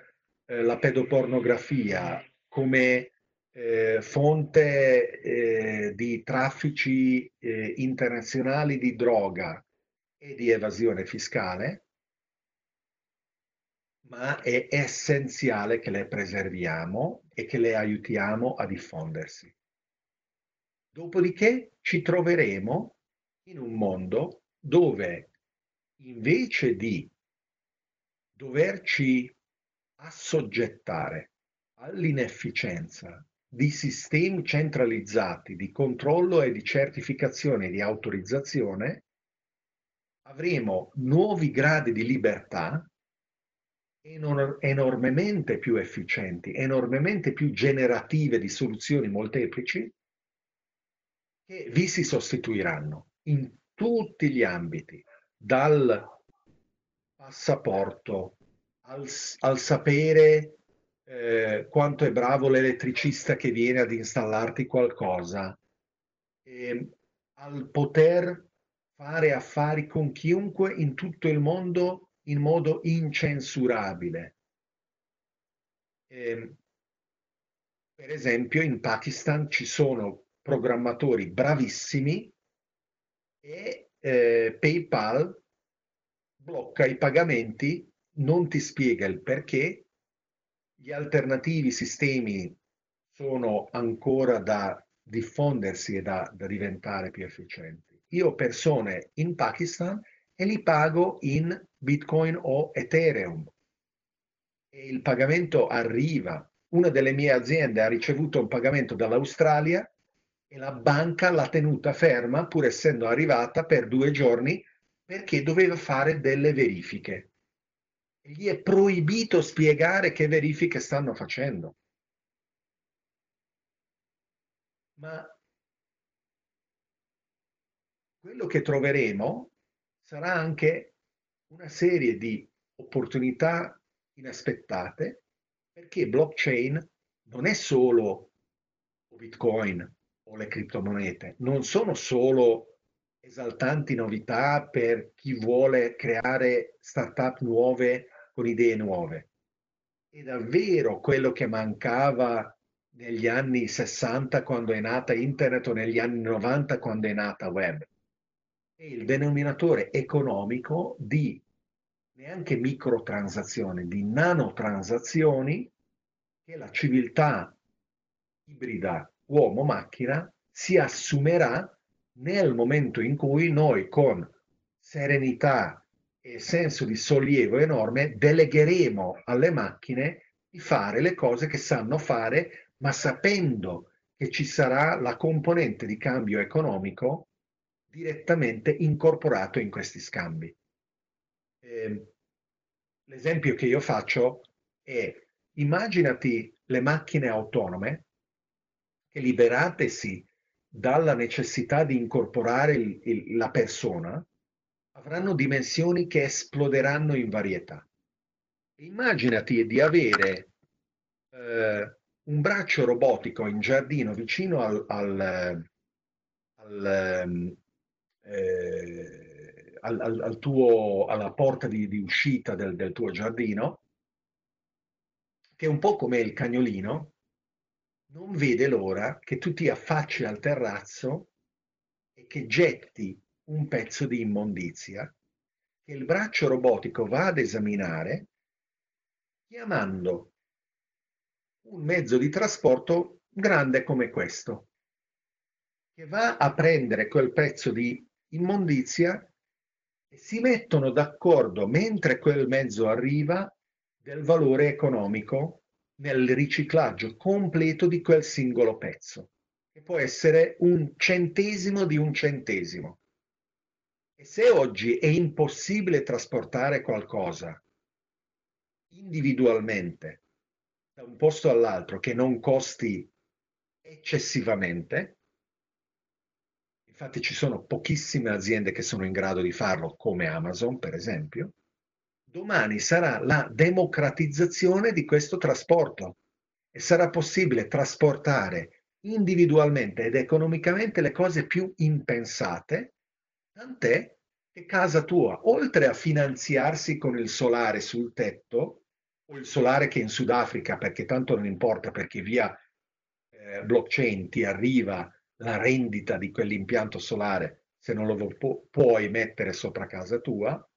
eh, pedopornografia, come eh, fonte eh, di traffici eh, internazionali di droga e di evasione fiscale, ma è essenziale che le preserviamo e che le aiutiamo a diffondersi. Dopodiché ci troveremo in un mondo dove invece di doverci assoggettare all'inefficienza di sistemi centralizzati di controllo e di certificazione e di autorizzazione, avremo nuovi gradi di libertà enormemente più efficienti, enormemente più generative di soluzioni molteplici che vi si sostituiranno in tutti gli ambiti, dal passaporto al, al sapere eh, quanto è bravo l'elettricista che viene ad installarti qualcosa, eh, al poter fare affari con chiunque in tutto il mondo in modo incensurabile. Eh, per esempio in Pakistan ci sono programmatori bravissimi e eh, PayPal blocca i pagamenti, non ti spiega il perché, gli alternativi sistemi sono ancora da diffondersi e da, da diventare più efficienti. Io ho persone in Pakistan e li pago in Bitcoin o Ethereum e il pagamento arriva. Una delle mie aziende ha ricevuto un pagamento dall'Australia e la banca l'ha tenuta ferma pur essendo arrivata per due giorni perché doveva fare delle verifiche. E gli è proibito spiegare che verifiche stanno facendo. Ma quello che troveremo sarà anche una serie di opportunità inaspettate perché blockchain non è solo Bitcoin o le criptomonete non sono solo esaltanti novità per chi vuole creare startup nuove con idee nuove. È davvero quello che mancava negli anni 60 quando è nata internet o negli anni 90 quando è nata web. È il denominatore economico di neanche microtransazioni, di nanotransazioni che la civiltà ibrida uomo-macchina si assumerà nel momento in cui noi con serenità e senso di sollievo enorme delegheremo alle macchine di fare le cose che sanno fare, ma sapendo che ci sarà la componente di cambio economico direttamente incorporato in questi scambi. Eh, l'esempio che io faccio è immaginati le macchine autonome che liberatesi dalla necessità di incorporare il, il, la persona, avranno dimensioni che esploderanno in varietà. Immaginati di avere eh, un braccio robotico in giardino vicino al, al, al, eh, al tuo, alla porta di, di uscita del, del tuo giardino, che è un po' come il cagnolino, non vede l'ora che tu ti affacci al terrazzo e che getti un pezzo di immondizia che il braccio robotico va ad esaminare chiamando un mezzo di trasporto grande come questo, che va a prendere quel pezzo di immondizia e si mettono d'accordo mentre quel mezzo arriva del valore economico nel riciclaggio completo di quel singolo pezzo, che può essere un centesimo di un centesimo. E se oggi è impossibile trasportare qualcosa individualmente da un posto all'altro che non costi eccessivamente, infatti ci sono pochissime aziende che sono in grado di farlo, come Amazon per esempio, domani sarà la democratizzazione di questo trasporto e sarà possibile trasportare individualmente ed economicamente le cose più impensate Tant'è che casa tua, oltre a finanziarsi con il solare sul tetto, o il solare che in Sudafrica, perché tanto non importa perché via eh, blockchain ti arriva la rendita di quell'impianto solare se non lo pu- puoi mettere sopra casa tua,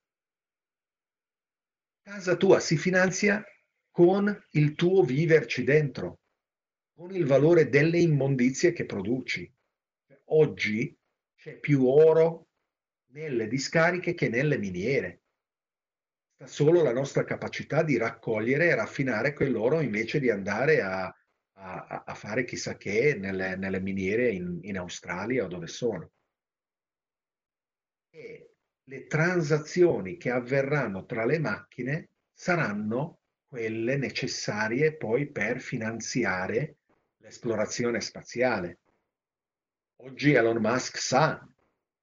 casa tua si finanzia con il tuo viverci dentro, con il valore delle immondizie che produci. Oggi c'è più oro nelle discariche che nelle miniere. Sta solo la nostra capacità di raccogliere e raffinare quell'oro invece di andare a, a, a fare chissà che nelle, nelle miniere in, in Australia o dove sono. E le transazioni che avverranno tra le macchine saranno quelle necessarie poi per finanziare l'esplorazione spaziale. Oggi Elon Musk sa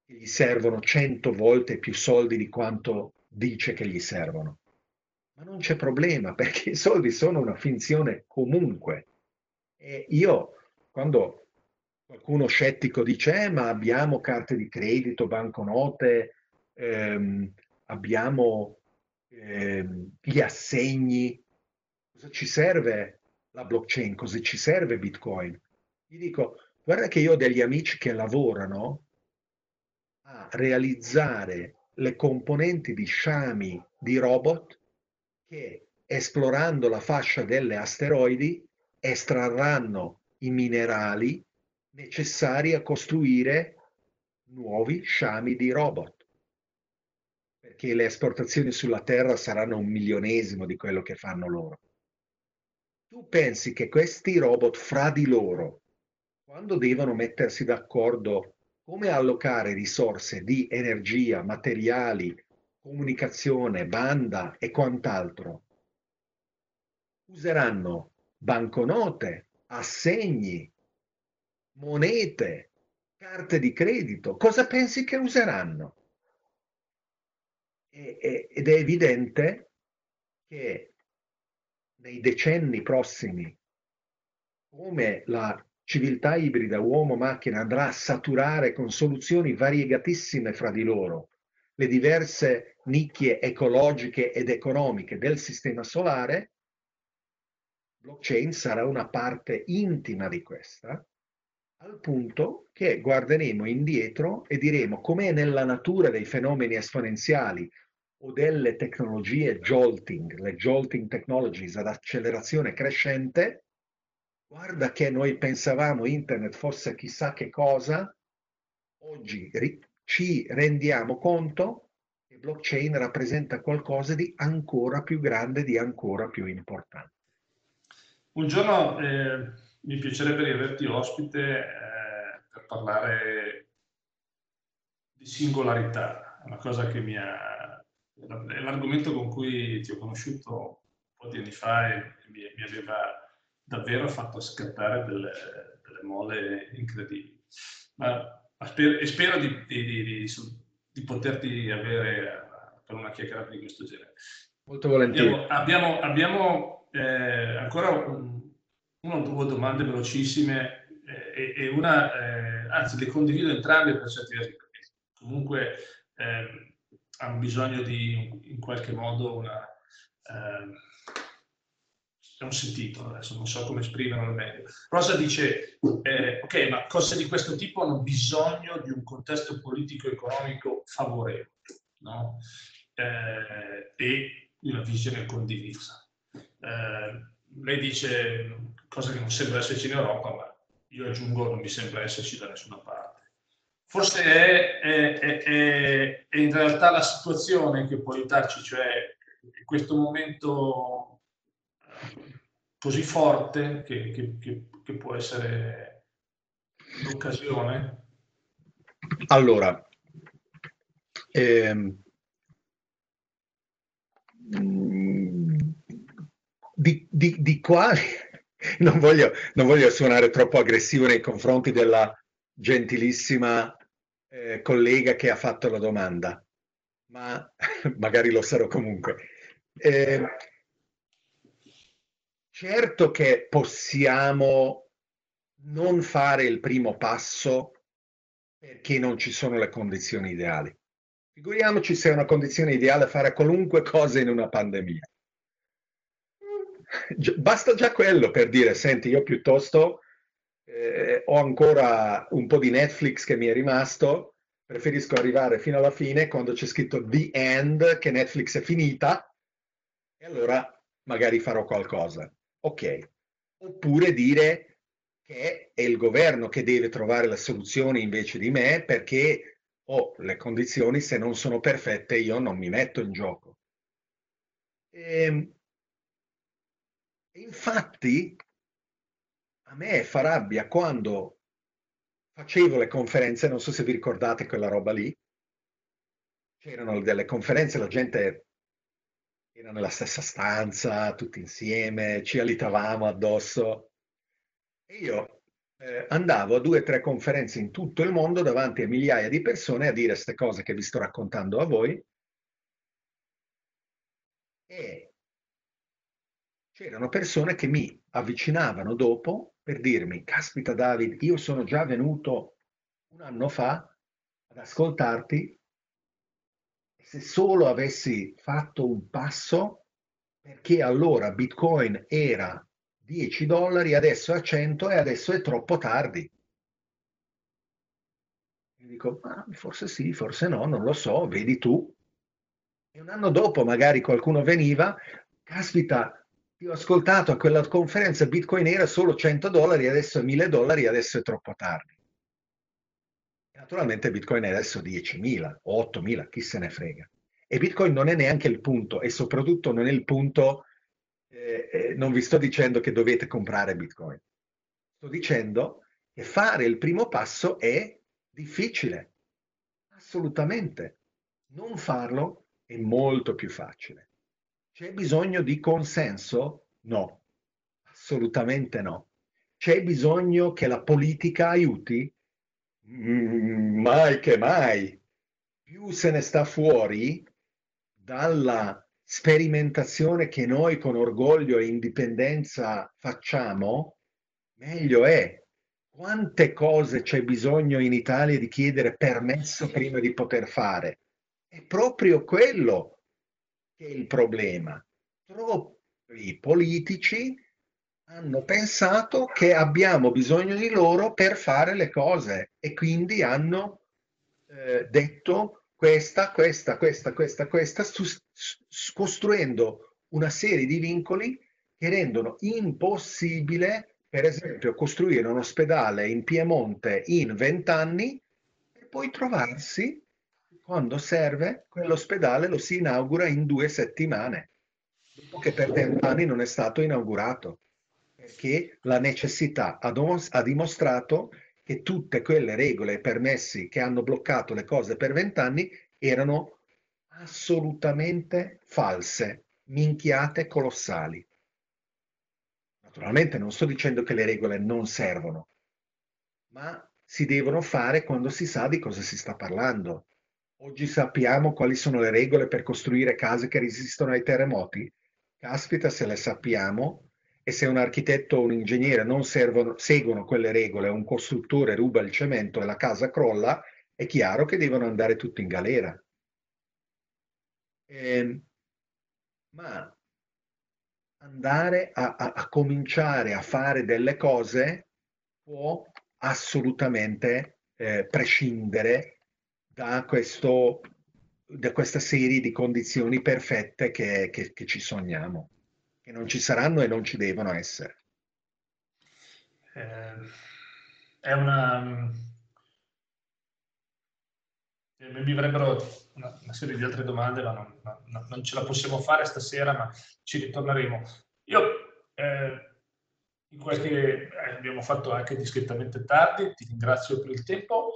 che gli servono cento volte più soldi di quanto dice che gli servono. Ma non c'è problema <laughs> perché i soldi sono una finzione comunque. E io, quando qualcuno scettico dice, eh, ma abbiamo carte di credito, banconote, ehm, abbiamo ehm, gli assegni, cosa ci serve la blockchain, cosa ci serve Bitcoin? Gli dico, guarda che io ho degli amici che lavorano a realizzare le componenti di sciami di robot che esplorando la fascia delle asteroidi estrarranno i minerali necessari a costruire nuovi sciami di robot. Perché le esportazioni sulla Terra saranno un milionesimo di quello che fanno loro. Tu pensi che questi robot fra di loro, quando devono mettersi d'accordo come allocare risorse di energia, materiali, comunicazione, banda e quant'altro. Useranno banconote, assegni, monete, carte di credito. Cosa pensi che useranno? Ed è evidente che nei decenni prossimi, come la civiltà ibrida uomo-macchina andrà a saturare con soluzioni variegatissime fra di loro le diverse nicchie ecologiche ed economiche del sistema solare, blockchain sarà una parte intima di questa, al punto che guarderemo indietro e diremo com'è nella natura dei fenomeni esponenziali o delle tecnologie jolting, le jolting technologies ad accelerazione crescente, guarda che noi pensavamo internet fosse chissà che cosa, oggi ci rendiamo conto che blockchain rappresenta qualcosa di ancora più grande, di ancora più importante. Un giorno eh, mi piacerebbe riaverti ospite eh, per parlare di singolarità, una cosa che mi ha... è l'argomento con cui ti ho conosciuto un po' di anni fa e mi, mi aveva davvero fatto scattare delle, delle mole incredibili. Ma, ma spero, e spero di, di, di, di, poterti avere per una chiacchierata di questo genere. Molto volentieri. Abbiamo, abbiamo, abbiamo eh, ancora un, una o due domande velocissime eh, e, e, una, eh, anzi le condivido entrambe per certi versi, comunque eh, hanno bisogno di in qualche modo una ehm, è un sentito, adesso non so come esprimerlo al meglio. Rosa dice, eh, ok, ma cose di questo tipo hanno bisogno di un contesto politico-economico favorevole no? eh, e di una visione condivisa. Eh, lei dice cose che non sembra esserci in Europa, ma io aggiungo non mi sembra esserci da nessuna parte. Forse è, è, è, è in realtà la situazione che può aiutarci, cioè questo momento così forte che, che, che, che può essere l'occasione? Allora, ehm, di, di, di quali <laughs> non voglio, non voglio, suonare troppo aggressivo nei confronti della gentilissima eh, collega che ha fatto la domanda, ma <laughs> magari lo sarò comunque. Eh, Certo che possiamo non fare il primo passo perché non ci sono le condizioni ideali. Figuriamoci se è una condizione ideale fare qualunque cosa in una pandemia. Basta già quello per dire, senti, io piuttosto eh, ho ancora un po' di Netflix che mi è rimasto, preferisco arrivare fino alla fine quando c'è scritto The End, che Netflix è finita, e allora magari farò qualcosa ok. Oppure dire che è il governo che deve trovare la soluzione invece di me perché oh, le condizioni se non sono perfette io non mi metto in gioco. E, ehm, infatti a me fa rabbia quando facevo le conferenze, non so se vi ricordate quella roba lì, c'erano delle conferenze, la gente era nella stessa stanza, tutti insieme, ci alitavamo addosso. E io eh, andavo a due o tre conferenze in tutto il mondo davanti a migliaia di persone a dire queste cose che vi sto raccontando a voi. E c'erano persone che mi avvicinavano dopo per dirmi, caspita David, io sono già venuto un anno fa ad ascoltarti se solo avessi fatto un passo, perché allora Bitcoin era 10 dollari, adesso è a 100 e adesso è troppo tardi. E dico, ah, forse sì, forse no, non lo so, vedi tu. E un anno dopo magari qualcuno veniva, caspita, ho ascoltato a quella conferenza, Bitcoin era solo 100 dollari, adesso è 1000 dollari, adesso è troppo tardi. Naturalmente Bitcoin è adesso 10.000 o 8.000, chi se ne frega. E Bitcoin non è neanche il punto e soprattutto non è il punto, eh, eh, non vi sto dicendo che dovete comprare Bitcoin. Sto dicendo che fare il primo passo è difficile, assolutamente. Non farlo è molto più facile. C'è bisogno di consenso? No, assolutamente no. C'è bisogno che la politica aiuti? Mm, mai che mai. Più se ne sta fuori dalla sperimentazione che noi con orgoglio e indipendenza facciamo, meglio è. Quante cose c'è bisogno in Italia di chiedere permesso prima di poter fare? È proprio quello è il problema. Troppi politici hanno pensato che abbiamo bisogno di loro per fare le cose e quindi hanno eh, detto questa, questa, questa, questa, questa, costruendo una serie di vincoli che rendono impossibile, per esempio, costruire un ospedale in Piemonte in vent'anni e poi trovarsi, quando serve, quell'ospedale lo si inaugura in due settimane, dopo che per vent'anni non è stato inaugurato perché la necessità ha, dimostrato che tutte quelle regole e permessi che hanno bloccato le cose per vent'anni erano assolutamente false, minchiate colossali. Naturalmente non sto dicendo che le regole non servono, ma si devono fare quando si sa di cosa si sta parlando. Oggi sappiamo quali sono le regole per costruire case che resistono ai terremoti. Caspita, se le sappiamo, e se un architetto o un ingegnere non servono, seguono quelle regole, un costruttore ruba il cemento e la casa crolla, è chiaro che devono andare tutti in galera. Eh, ma andare a, a, a cominciare a fare delle cose può assolutamente eh, prescindere da, questo, da questa serie di condizioni perfette che, che, che, ci sogniamo, che non ci saranno e non ci devono essere. Eh, è una... Eh, mi verrebbero una, una, serie di altre domande, ma non, non, non, ce la possiamo fare stasera, ma ci ritorneremo. Io eh, in qualche, eh, abbiamo fatto anche discretamente tardi, ti ringrazio per il tempo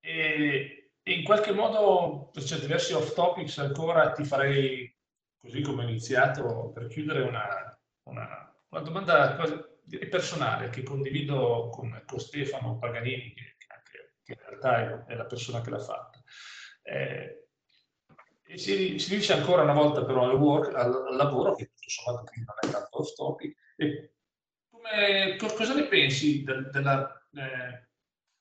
e in qualche modo per certi versi off topics ancora ti farei, così come ho iniziato, per chiudere una, una, una domanda quasi personale che condivido con, con Stefano Paganini, che, che, in realtà è, è, la persona che l'ha fatta. Eh, si, si dice ancora una volta però al, work, al, al lavoro, che tutto sommato non è tanto off topic, come, cosa ne pensi de, della, eh,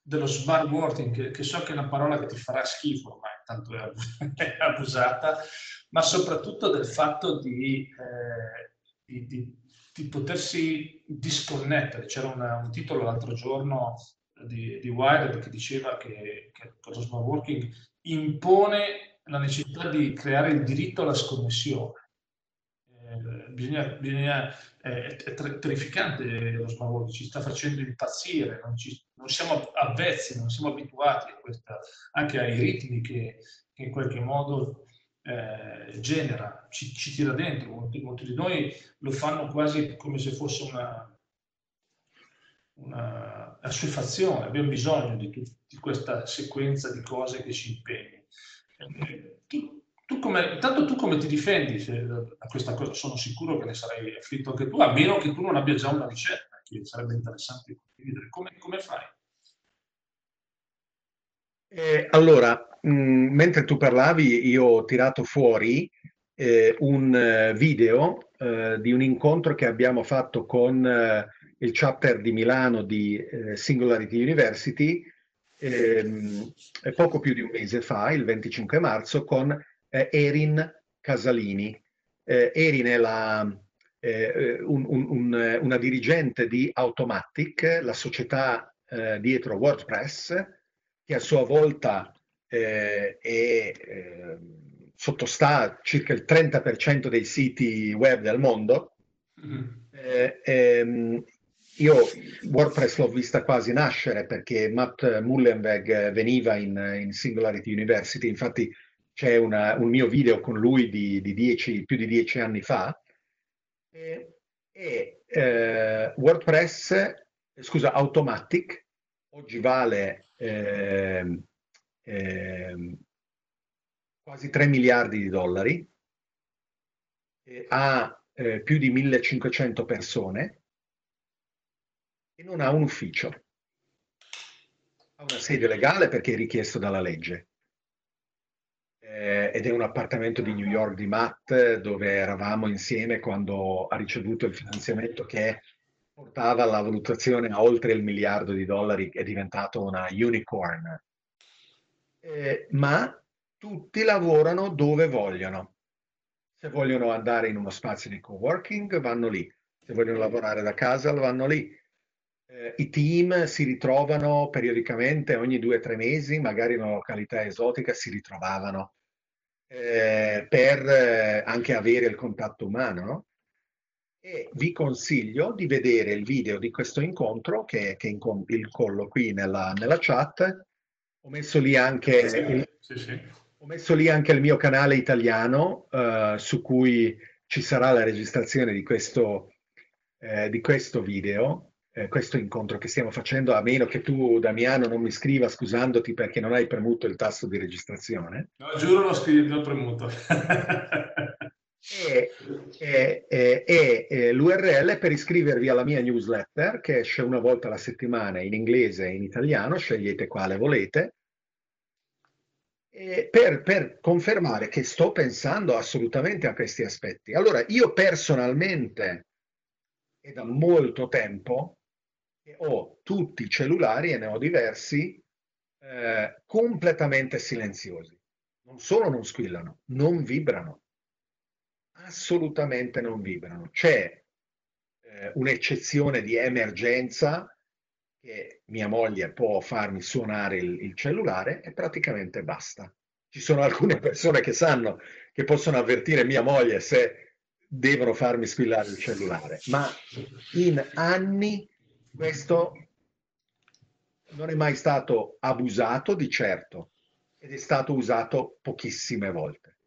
dello smart working, che, che, so che è una parola che ti farà schifo ormai, tanto <laughs> è, abusata, ma soprattutto del fatto di, eh, di, di, di potersi disconnettere. C'era una, un titolo l'altro giorno di, di Wired che diceva che, che lo smart working impone la necessità di creare il diritto alla sconnessione bisogna, bisogna eh, è terrificante lo smart working, ci sta facendo impazzire, non, ci, non, siamo avvezzi, non siamo abituati a questa, anche ai ritmi che, che in qualche modo eh, genera, ci, ci, tira dentro. Molti, molti, di noi lo fanno quasi come se fosse una, una assuefazione, abbiamo bisogno di, di, questa sequenza di cose che ci impegni. Eh, come, intanto tu come ti difendi a questa cosa? Sono sicuro che ne sarai afflitto anche tu, a meno che tu non abbia già una ricetta, che sarebbe interessante condividere. Come, come fai? Eh, allora, mh, mm, mentre tu parlavi, io ho tirato fuori eh, un eh, video eh, di un incontro che abbiamo fatto con eh, il chapter di Milano di eh, Singularity University ehm, poco più di un mese fa, il 25 marzo, con eh, Erin Casalini. Eh, Erin è la, eh, un, un, una dirigente di Automatic, la società eh, dietro WordPress, che a sua volta eh, è, ehm, sottostà circa il 30% dei siti web del mondo. Mm-hmm. Ehm, io WordPress l'ho vista quasi nascere perché Matt Mullenweg veniva in, in Singularity University, infatti c'è una, un mio video con lui di, di dieci, più di dieci anni fa, e, e eh, WordPress, scusa, Automatic, oggi vale eh, eh, quasi 3 miliardi di dollari, ha eh, più di 1500 persone e non ha un ufficio. Ha una sede legale perché è richiesto dalla legge eh, ed è un appartamento di New York di Matt dove eravamo insieme quando ha ricevuto il finanziamento che portava la valutazione a oltre il miliardo di dollari, è diventato una unicorn. Eh, ma tutti lavorano dove vogliono. Se vogliono andare in uno spazio di coworking, vanno lì. Se vogliono lavorare da casa, vanno lì. Eh, I team si ritrovano periodicamente, ogni due o tre mesi, magari in una località esotica, si ritrovavano eh, per eh, anche avere il contatto umano. No? E vi consiglio di vedere il video di questo incontro che, che incom- il collo qui nella, nella, chat. Ho messo lì anche, sì, il, sì, sì. Ho messo lì anche il mio canale italiano uh, su cui ci sarà la registrazione di questo, eh, di questo video eh, questo incontro che stiamo facendo, a meno che tu, Damiano, non mi scriva scusandoti perché non hai premuto il tasto di registrazione. No, giuro, l'ho, scritto, l'ho premuto. e, e, e, e l'URL per iscrivervi alla mia newsletter che esce una volta alla settimana in inglese e in italiano, scegliete quale volete, per, per, confermare che sto pensando assolutamente a questi aspetti. Allora, io personalmente, e da molto tempo, ho tutti i cellulari, e ne ho diversi, eh, completamente silenziosi. Non solo non squillano, non vibrano. assolutamente non vibrano. C'è eh, un'eccezione di emergenza che mia moglie può farmi suonare il, il cellulare e praticamente basta. Ci sono alcune persone che sanno che possono avvertire mia moglie se devono farmi squillare il cellulare, ma in anni questo non è mai stato abusato di certo ed è stato usato pochissime volte.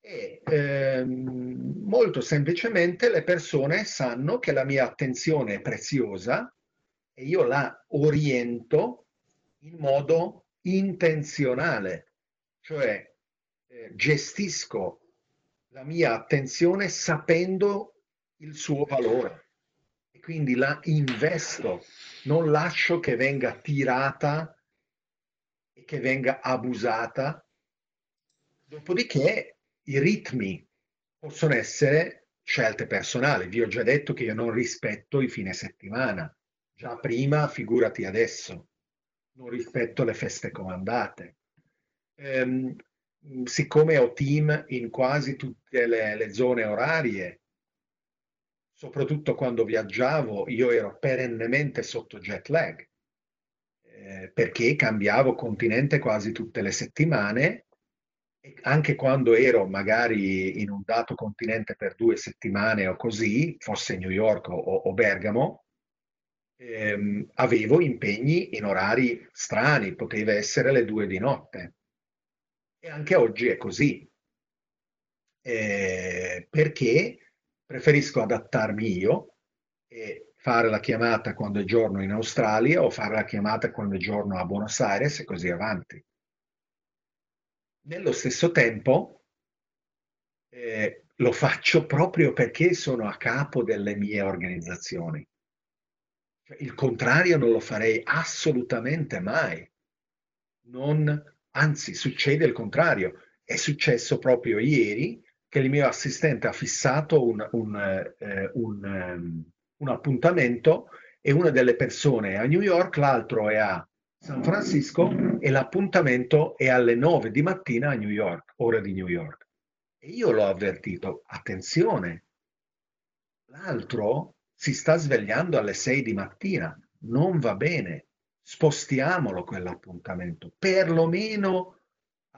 E ehm, molto semplicemente le persone sanno che la mia attenzione è preziosa e io la oriento in modo intenzionale, cioè eh, gestisco la mia attenzione sapendo il suo valore quindi la investo, non lascio che venga tirata e che venga abusata. Dopodiché i ritmi possono essere scelte personali. Vi ho già detto che io non rispetto i fine settimana. Già prima, figurati adesso, non rispetto le feste comandate. Ehm, siccome ho team in quasi tutte le, le zone orarie, soprattutto quando viaggiavo, io ero perennemente sotto jet lag, eh, perché cambiavo continente quasi tutte le settimane anche quando ero magari in un dato continente per due settimane o così, fosse New York o, o Bergamo, ehm, avevo impegni in orari strani, poteva essere le due di notte. E anche oggi è così. Eh, perché preferisco adattarmi io e fare la chiamata quando è giorno in Australia o fare la chiamata quando è giorno a Buenos Aires e così avanti. Nello stesso tempo eh, lo faccio proprio perché sono a capo delle mie organizzazioni. Cioè, il contrario non lo farei assolutamente mai. Non, anzi, succede il contrario. È successo proprio ieri che il mio assistente ha fissato un, un, eh, un, um, un appuntamento e una delle persone è a New York, l'altro è a San Francisco e l'appuntamento è alle 9 di mattina a New York, ora di New York. E io l'ho avvertito, attenzione, l'altro si sta svegliando alle 6 di mattina, non va bene, spostiamolo quell'appuntamento, perlomeno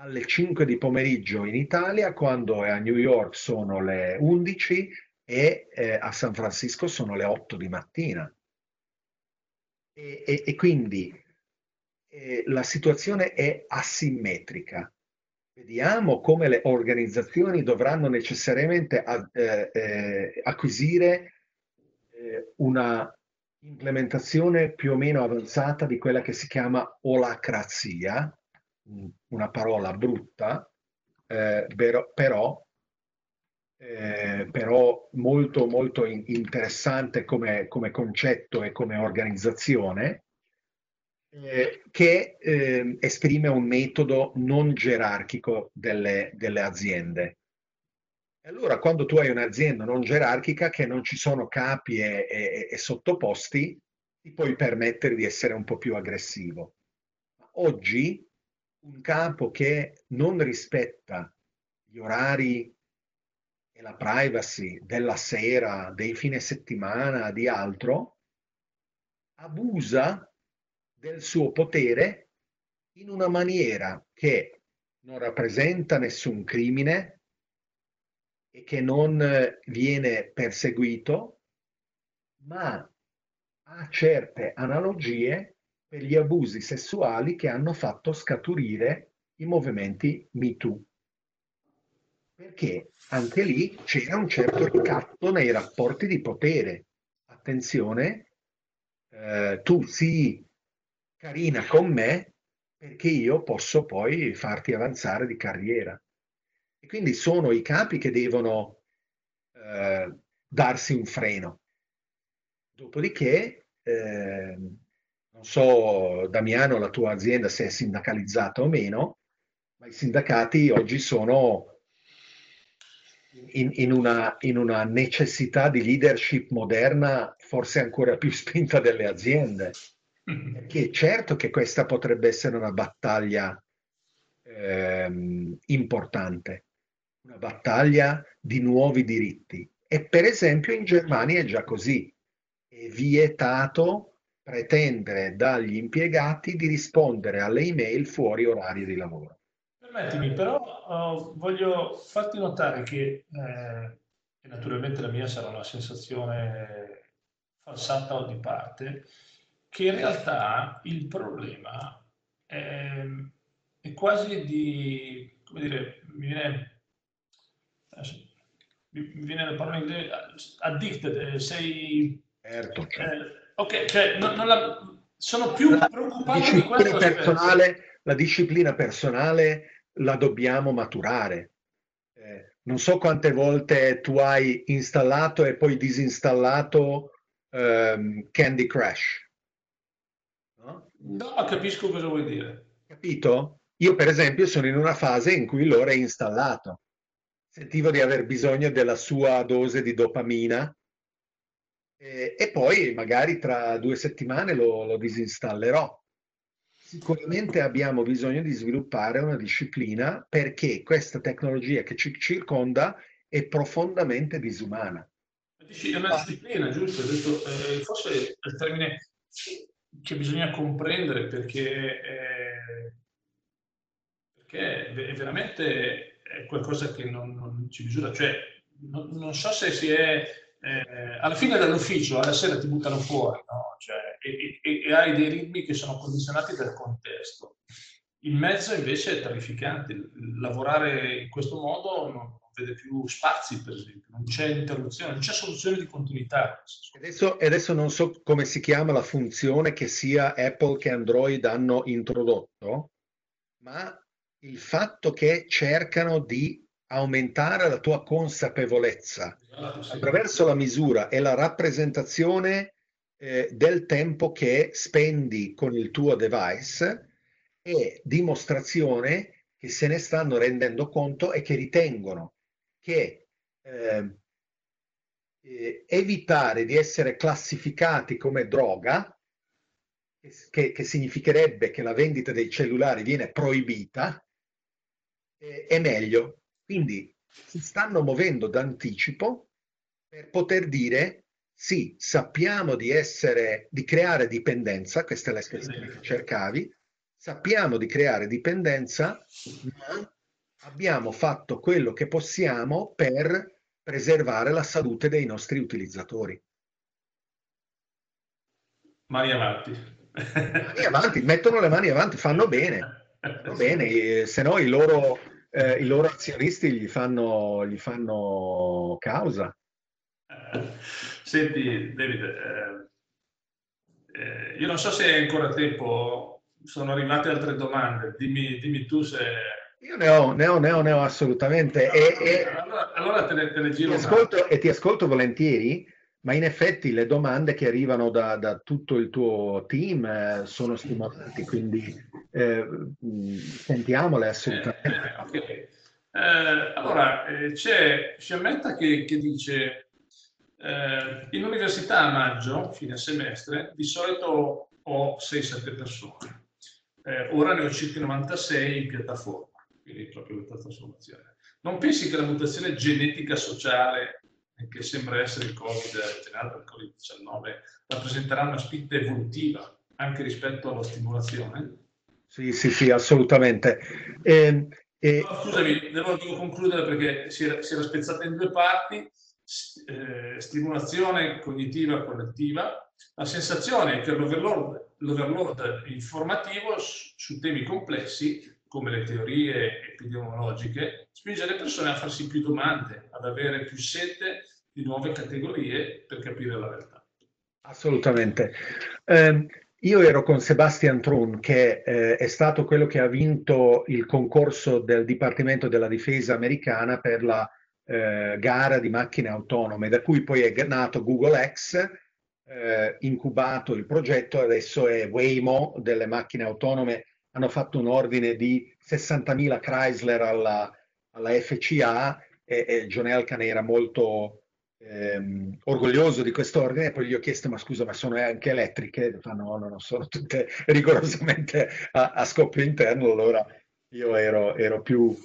alle 5 di pomeriggio in Italia, quando a New York sono le 11 e eh, a San Francisco sono le 8 di mattina. E, e, e quindi eh, la situazione è asimmetrica. Vediamo come le organizzazioni dovranno necessariamente a, eh, eh, acquisire eh, una implementazione più o meno avanzata di quella che si chiama olacrazia, una parola brutta, eh, però, eh, però, molto, molto interessante come, come concetto e come organizzazione, eh, che eh, esprime un metodo non gerarchico delle, delle aziende. Allora quando tu hai un'azienda non gerarchica che non ci sono capi e, e, e sottoposti, ti puoi permettere di essere un po' più aggressivo. Oggi un capo che non rispetta gli orari e la privacy della sera, dei fine settimana, di altro, abusa del suo potere in una maniera che non rappresenta nessun crimine e che non viene perseguito, ma ha certe analogie per gli abusi sessuali che hanno fatto scaturire i movimenti MeToo. Perché anche lì c'era un certo ricatto nei rapporti di potere. Attenzione, eh, tu sii carina con me perché io posso poi farti avanzare di carriera. E quindi sono i capi che devono eh, darsi un freno. Dopodiché, eh, non so, Damiano, la tua azienda se è sindacalizzata o meno, ma i sindacati oggi sono in, in, una, in una necessità di leadership moderna forse ancora più spinta delle aziende perché certo che questa potrebbe essere una battaglia ehm, importante, una battaglia di nuovi diritti. E per esempio in Germania è già così. È vietato pretendere dagli impiegati di rispondere alle email fuori orario di lavoro. Permettimi, però uh, voglio farti notare che, eh, e naturalmente la mia sarà una sensazione falsata o di parte, che in realtà il problema è, è quasi di, come dire, mi viene, mi viene la parola in inglese, addicted, eh, sei... Certo. Eh, ok, cioè, non, non la, sono più la preoccupato di questo personale, La disciplina personale la dobbiamo maturare. Eh, non so quante volte tu hai installato e poi disinstallato um, Candy Crush. No? no, capisco cosa vuoi dire. Capito? Io per esempio sono in una fase in cui l'ho reinstallato. Sentivo di aver bisogno della sua dose di dopamina e, e poi magari tra due settimane lo, lo disinstallerò. Sicuramente abbiamo bisogno di sviluppare una disciplina perché questa tecnologia che ci circonda è profondamente disumana. È una disciplina, giusto? Detto, eh, forse è il termine che bisogna comprendere perché, eh, perché è veramente qualcosa che non, non ci misura. Cioè, non, non, so se si è... Eh, alla fine dall'ufficio, alla sera ti buttano fuori, no? cioè, e, e, e hai dei ritmi che sono condizionati dal contesto. Il mezzo invece è terrificante. Lavorare in questo modo non, vede più spazi, per esempio, non c'è interruzione, non c'è soluzione di continuità. Adesso, adesso non so come si chiama la funzione che sia Apple che Android hanno introdotto, ma il fatto che cercano di aumentare la tua consapevolezza esatto, attraverso la misura e la rappresentazione eh, del tempo che spendi con il tuo device e dimostrazione che se ne stanno rendendo conto e che ritengono che eh, eh, evitare di essere classificati come droga, che, che, significherebbe che la vendita dei cellulari viene proibita, eh, è meglio. Quindi si stanno muovendo d'anticipo per poter dire sì, sappiamo di essere, di creare dipendenza, questa è l'espressione che cercavi, sappiamo di creare dipendenza, ma abbiamo fatto quello che possiamo per preservare la salute dei nostri utilizzatori. Mani avanti. Mani avanti, mettono le mani avanti, fanno bene, fanno bene se no i loro, eh, i loro azionisti gli fanno, gli fanno causa. Senti, David, eh, eh, io non so se hai ancora tempo, sono arrivate altre domande, dimmi, dimmi tu se io ne ho, ne ho, ne ho, ne ho assolutamente. E, e, allora, allora, te le, te le giro. Ti ascolto, e ti ascolto volentieri, ma in effetti le domande che arrivano da, da tutto il tuo team eh, sono stimolanti, quindi eh, sentiamole assolutamente. Eh, okay. Eh, allora, eh, c'è Sciametta che, che dice, eh, in università a maggio, fine semestre, di solito ho 6-7 persone. ora ne ho circa 96 in piattaforma quindi proprio questa trasformazione. Non pensi che la mutazione genetica sociale, che sembra essere il Covid, generato dal Covid-19, rappresenterà una spinta evolutiva anche rispetto alla stimolazione? Sì, sì, sì, assolutamente. Eh, eh... No, scusami, devo concludere perché si era, si era, spezzata in due parti. Eh, stimolazione cognitiva collettiva, la sensazione è che l'overload, l'overload informativo su, su temi complessi come le teorie epidemiologiche, spinge le persone a farsi più domande, ad avere più sete di nuove categorie per capire la realtà. Assolutamente. Eh, io ero con Sebastian Trun, che eh, è stato quello che ha vinto il concorso del Dipartimento della Difesa americana per la eh, gara di macchine autonome, da cui poi è nato Google X, eh, incubato il progetto, adesso è Waymo delle macchine autonome hanno fatto un ordine di 60.000 Chrysler alla, alla FCA e, e, John Elkan era molto ehm, orgoglioso di questo ordine e poi gli ho chiesto ma scusa ma sono anche elettriche? Fa no, no, no, sono tutte <laughs> rigorosamente a, a scoppio interno, allora io ero, ero più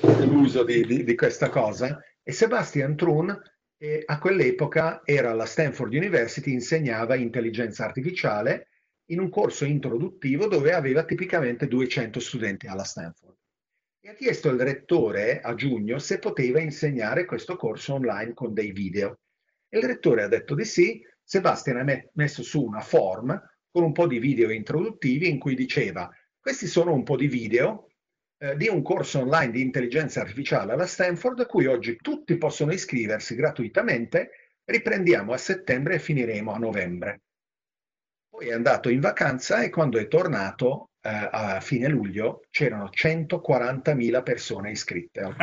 deluso di, di, di, questa cosa E Sebastian Trun eh, a quell'epoca era alla Stanford University, insegnava intelligenza artificiale in un corso introduttivo dove aveva tipicamente 200 studenti alla Stanford. E ha chiesto al rettore a giugno se poteva insegnare questo corso online con dei video. E il rettore ha detto di sì, Sebastian ha messo su una form con un po' di video introduttivi in cui diceva questi sono un po' di video eh, di un corso online di intelligenza artificiale alla Stanford a cui oggi tutti possono iscriversi gratuitamente, riprendiamo a settembre e finiremo a novembre. Poi è andato in vacanza e quando è tornato eh, a fine luglio c'erano 140.000 persone iscritte al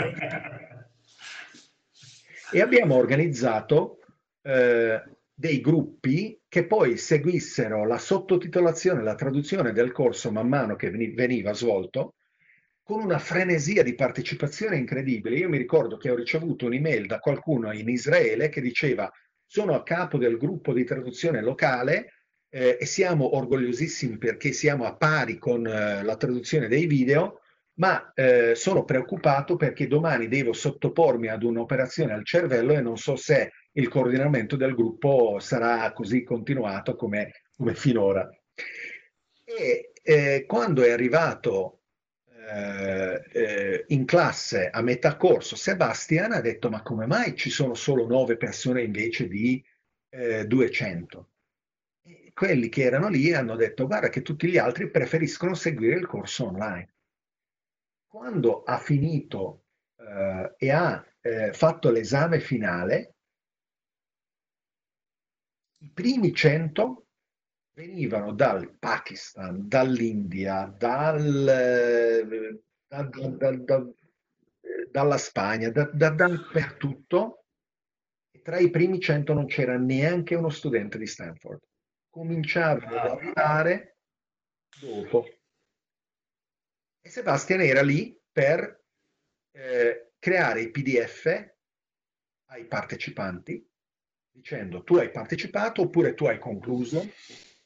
e abbiamo organizzato eh, dei gruppi che poi seguissero la sottotitolazione, la traduzione del corso man mano che veniva svolto, con una frenesia di partecipazione incredibile. Io mi ricordo che ho ricevuto un'email da qualcuno in Israele che diceva sono a capo del gruppo di traduzione locale eh, e siamo orgogliosissimi perché siamo a pari con eh, la traduzione dei video, ma eh, sono preoccupato perché domani devo sottopormi ad un'operazione al cervello e non so se il coordinamento del gruppo sarà così continuato come, come finora. E eh, quando è arrivato eh, eh, in classe a metà corso Sebastian ha detto ma come mai ci sono solo nove persone invece di 200? Quelli che erano lì hanno detto guarda che tutti gli altri preferiscono seguire il corso online. Quando ha finito eh, e ha eh, fatto l'esame finale, i primi 100 venivano dal Pakistan, dall'India, dal, eh, da, da, da, dalla Spagna, dappertutto. E tra i primi 100 non c'era neanche uno studente di Stanford cominciavano ad arrivare dopo. E Sebastian era lì per eh, creare i PDF ai partecipanti dicendo tu hai partecipato oppure tu hai concluso,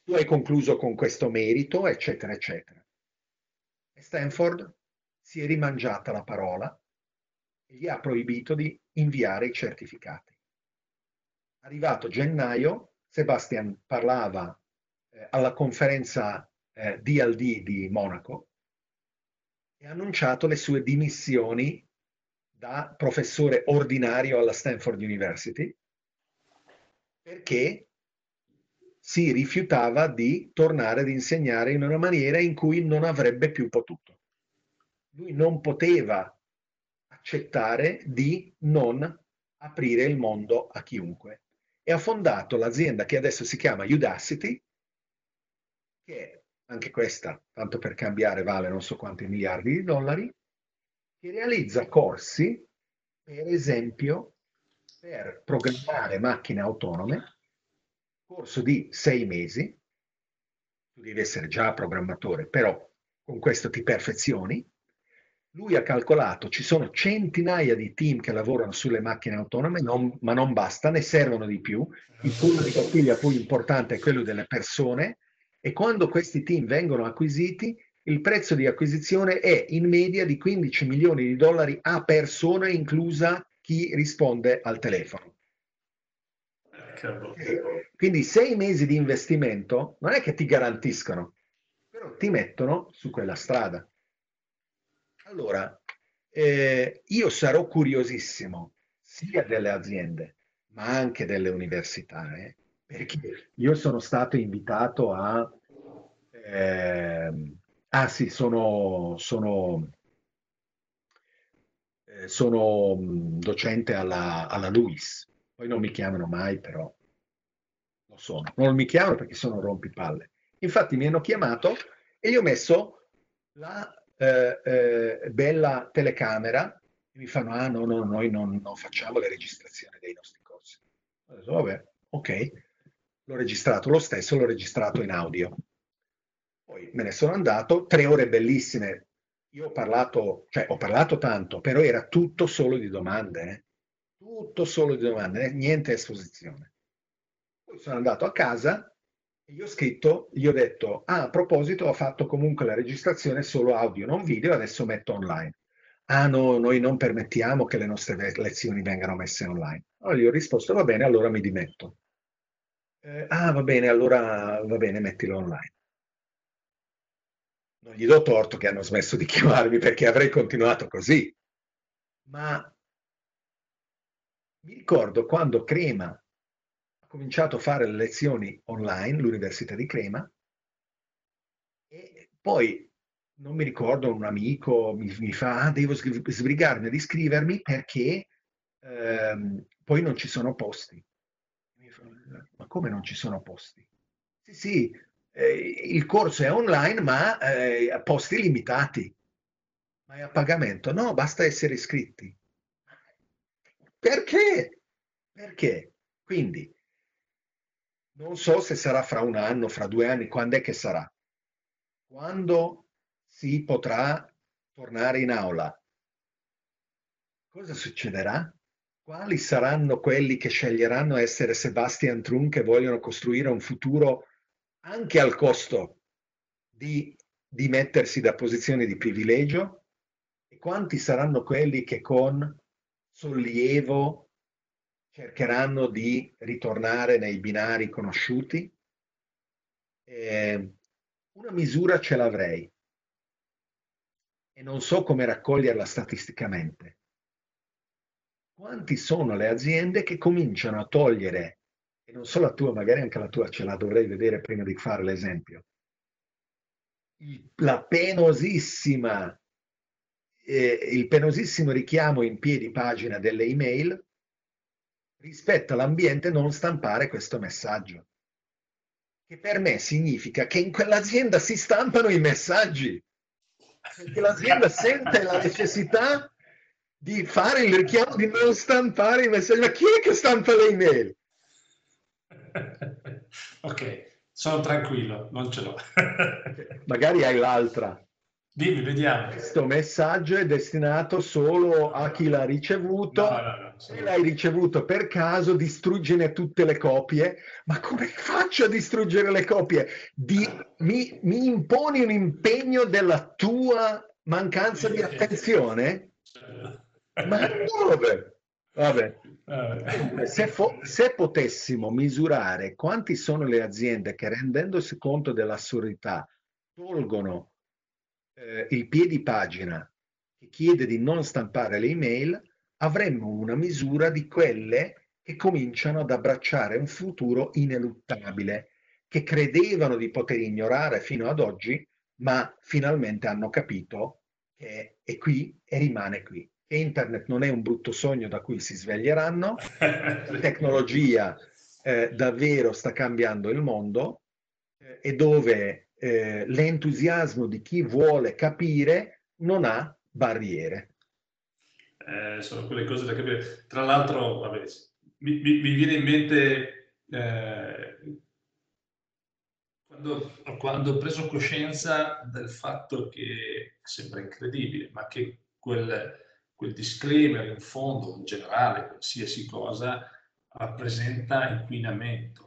tu hai concluso con questo merito, eccetera, eccetera. E Stanford si è rimangiata la parola e gli ha proibito di inviare i certificati. Arrivato gennaio, Sebastian parlava eh, alla conferenza eh, DLD di Monaco e ha annunciato le sue dimissioni da professore ordinario alla Stanford University perché si rifiutava di tornare ad insegnare in una maniera in cui non avrebbe più potuto. Lui non poteva accettare di non aprire il mondo a chiunque e ha fondato l'azienda che adesso si chiama Udacity, che anche questa, tanto per cambiare, vale non so quanti miliardi di dollari, che realizza corsi, per esempio, per programmare macchine autonome, corso di sei mesi, tu devi essere già programmatore, però con questo ti perfezioni, lui ha calcolato, ci sono centinaia di team che lavorano sulle macchine autonome, non, ma non basta, ne servono di più. Il pool di bottiglia più importante è quello delle persone e quando questi team vengono acquisiti, il prezzo di acquisizione è in media di 15 milioni di dollari a persona, inclusa chi risponde al telefono. Quindi sei mesi di investimento non è che ti garantiscono, però ti mettono su quella strada. Allora, eh, io sarò curiosissimo sia delle aziende, ma anche delle università, eh, perché io sono stato invitato a... Eh, ah sì, sono, sono, eh, sono docente alla, alla LUIS, poi non mi chiamano mai, però lo sono. Non mi chiamano perché sono rompipalle. Infatti mi hanno chiamato e io ho messo la eh, eh, bella telecamera, mi fanno, ah no, no, noi non, non facciamo le registrazioni dei nostri corsi. Ho detto, vabbè, ok, l'ho registrato lo stesso, l'ho registrato in audio. Poi me ne sono andato, tre ore bellissime. Io ho parlato, cioè ho parlato tanto, però era tutto solo di domande, eh? tutto solo di domande, eh? niente esposizione. Poi sono andato a casa gli ho scritto, gli ho detto, ah, a proposito, ho fatto comunque la registrazione solo audio, non video, adesso metto online. ah no, noi non permettiamo che le nostre lezioni vengano messe online. Allora gli ho risposto, va bene, allora mi dimetto. Eh, ah, va bene, allora va bene, mettilo online. Non gli do torto che hanno smesso di <laughs> chiamarmi perché avrei continuato così. Ma mi ricordo quando Crema cominciato a fare le lezioni online, l'Università di Crema, e poi non mi ricordo, un amico mi, mi fa, ah, devo sbrigarmi ad iscrivermi perché ehm, poi non ci sono posti. Fa, ma come non ci sono posti? Sì, sì, eh, il corso è online ma eh, a posti limitati. Ma è a pagamento? No, basta essere iscritti. Perché? Perché? Quindi, non so se sarà fra un anno, fra due anni, quando è che sarà. Quando si potrà tornare in aula. Cosa succederà? Quali saranno quelli che sceglieranno essere Sebastian Trun che vogliono costruire un futuro anche al costo di, di mettersi da posizioni di privilegio? E quanti saranno quelli che con sollievo cercheranno di ritornare nei binari conosciuti? Eh, una misura ce l'avrei e non so come raccoglierla statisticamente. Quanti sono le aziende che cominciano a togliere, e non solo la tua, magari anche la tua ce la dovrei vedere prima di fare l'esempio, la penosissima, eh, il penosissimo richiamo in piedi pagina delle email rispetto all'ambiente non stampare questo messaggio. Che per me significa che in quell'azienda si stampano i messaggi perché l'azienda sente la necessità di fare il richiamo di non stampare i messaggi. Ma chi è che stampa le email? ok, sono tranquillo, non ce l'ho. Magari hai l'altra. Dimmi, vediamo. Questo messaggio è destinato solo a chi l'ha ricevuto. No, no, no, Se l'hai ricevuto per caso, distruggine tutte le copie. Ma come faccio a distruggere le copie? Di, mi, mi imponi un impegno della tua mancanza di attenzione? <laughs> Ma dove? Vabbè. Se, se, potessimo misurare quanti sono le aziende che rendendosi conto dell'assurdità tolgono eh, il piedi pagina che chiede di non stampare le email, avremmo una misura di quelle che cominciano ad abbracciare un futuro ineluttabile, che credevano di poter ignorare fino ad oggi, ma finalmente hanno capito che è qui e rimane qui. Che internet non è un brutto sogno da cui si sveglieranno, la <laughs> tecnologia eh, davvero sta cambiando il mondo eh, e dove eh, l'entusiasmo di chi vuole capire non ha barriere. Eh, sono quelle cose da capire. Tra l'altro, vabbè, mi, mi, mi, viene in mente eh, quando, quando, ho preso coscienza del fatto che sembra incredibile, ma che quel, quel disclaimer in fondo, in generale, qualsiasi cosa, rappresenta inquinamento.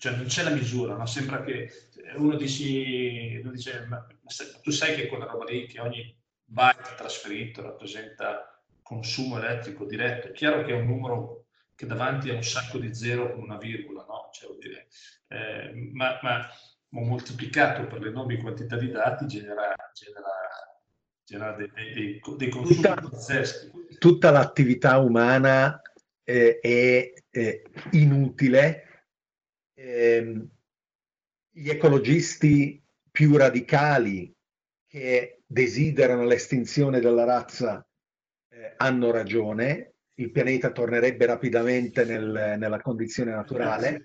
Cioè non c'è la misura, no? sembra che uno dice, uno dice ma, tu sai che quella roba lì, che ogni byte trasferito rappresenta consumo elettrico diretto, è chiaro che è un numero che davanti a un sacco di zero con una virgola, no? Cioè, dire, eh, ma, ma, moltiplicato per l'enorme quantità di dati genera, genera, genera dei, dei, dei, consumi tutta, pazzeschi. Tutta l'attività umana eh, è, è inutile. Eh, gli ecologisti più radicali che desiderano l'estinzione della razza eh, hanno ragione, il pianeta tornerebbe rapidamente nel, nella condizione naturale,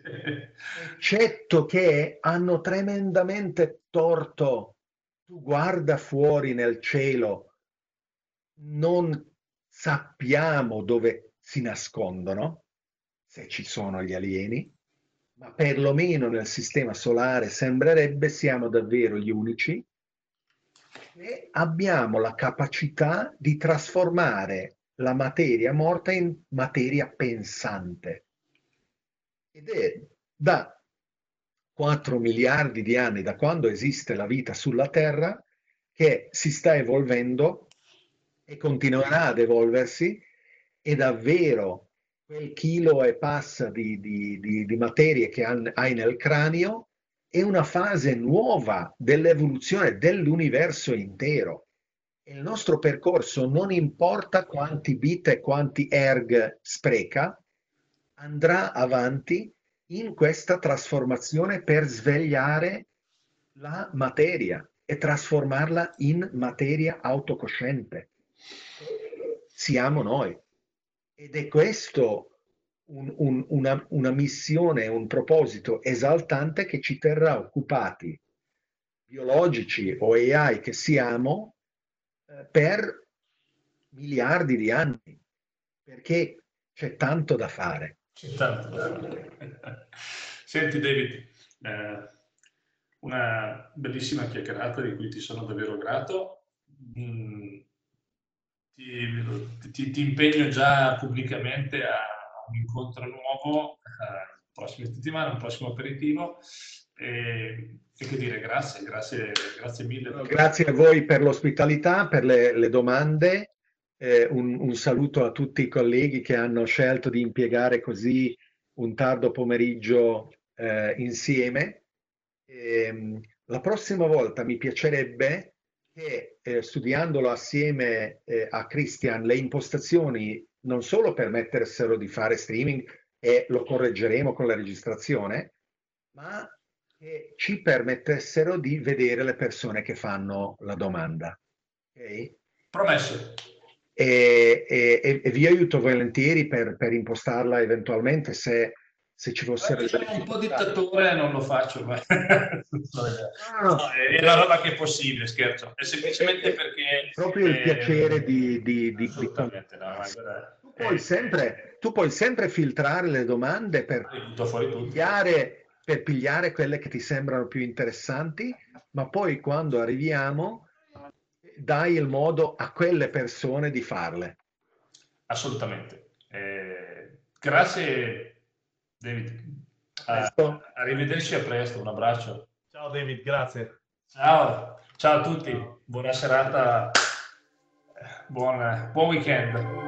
eccetto che hanno tremendamente torto. Tu guarda fuori nel cielo, non sappiamo dove si nascondono, se ci sono gli alieni, ma perlomeno nel sistema solare sembrerebbe siamo davvero gli unici e abbiamo la capacità di trasformare la materia morta in materia pensante. Ed è da 4 miliardi di anni, da quando esiste la vita sulla Terra, che si sta evolvendo e continuerà ad evolversi e davvero quel chilo e passa di, di, di, di materie che hai nel cranio è una fase nuova dell'evoluzione dell'universo intero. Il nostro percorso, non importa quanti bit e quanti erg spreca, andrà avanti in questa trasformazione per svegliare la materia e trasformarla in materia autocosciente. Siamo noi. Ed è questo un, un, una, una missione, un proposito esaltante che ci terrà occupati, biologici o AI che siamo, eh, per miliardi di anni, perché c'è tanto da fare. C'è tanto da fare. <laughs> Senti David, eh, una bellissima chiacchierata di cui ti sono davvero grato. Mm, ti, ti, ti, impegno già pubblicamente a un incontro nuovo, eh, prossima settimana, un prossimo aperitivo. E, e, che dire, grazie, grazie, grazie mille. Grazie a voi per l'ospitalità, per le, le domande. Eh, un, un, saluto a tutti i colleghi che hanno scelto di impiegare così un tardo pomeriggio eh, insieme. E, ehm, la prossima volta mi piacerebbe che eh, studiandolo assieme eh, a Christian le impostazioni non solo permettessero di fare streaming e lo correggeremo con la registrazione, ma che ci permettessero di vedere le persone che fanno la domanda. Okay? Promesso. E, e, e, vi aiuto volentieri per, per impostarla eventualmente se se ci fossero... Beh, sono un po' dittatore non lo faccio, ma <laughs> no, è la roba che è possibile, scherzo. È semplicemente perché... Proprio il piacere di... di, di, di... No, tu, puoi sempre, tu puoi sempre filtrare le domande per pigliare, per pigliare quelle che ti sembrano più interessanti, ma poi quando arriviamo dai il modo a quelle persone di farle. Assolutamente. Eh, grazie David, uh, arrivederci a presto, un abbraccio. Ciao David, grazie. Ciao, ciao a tutti, buona serata, buon, buon weekend.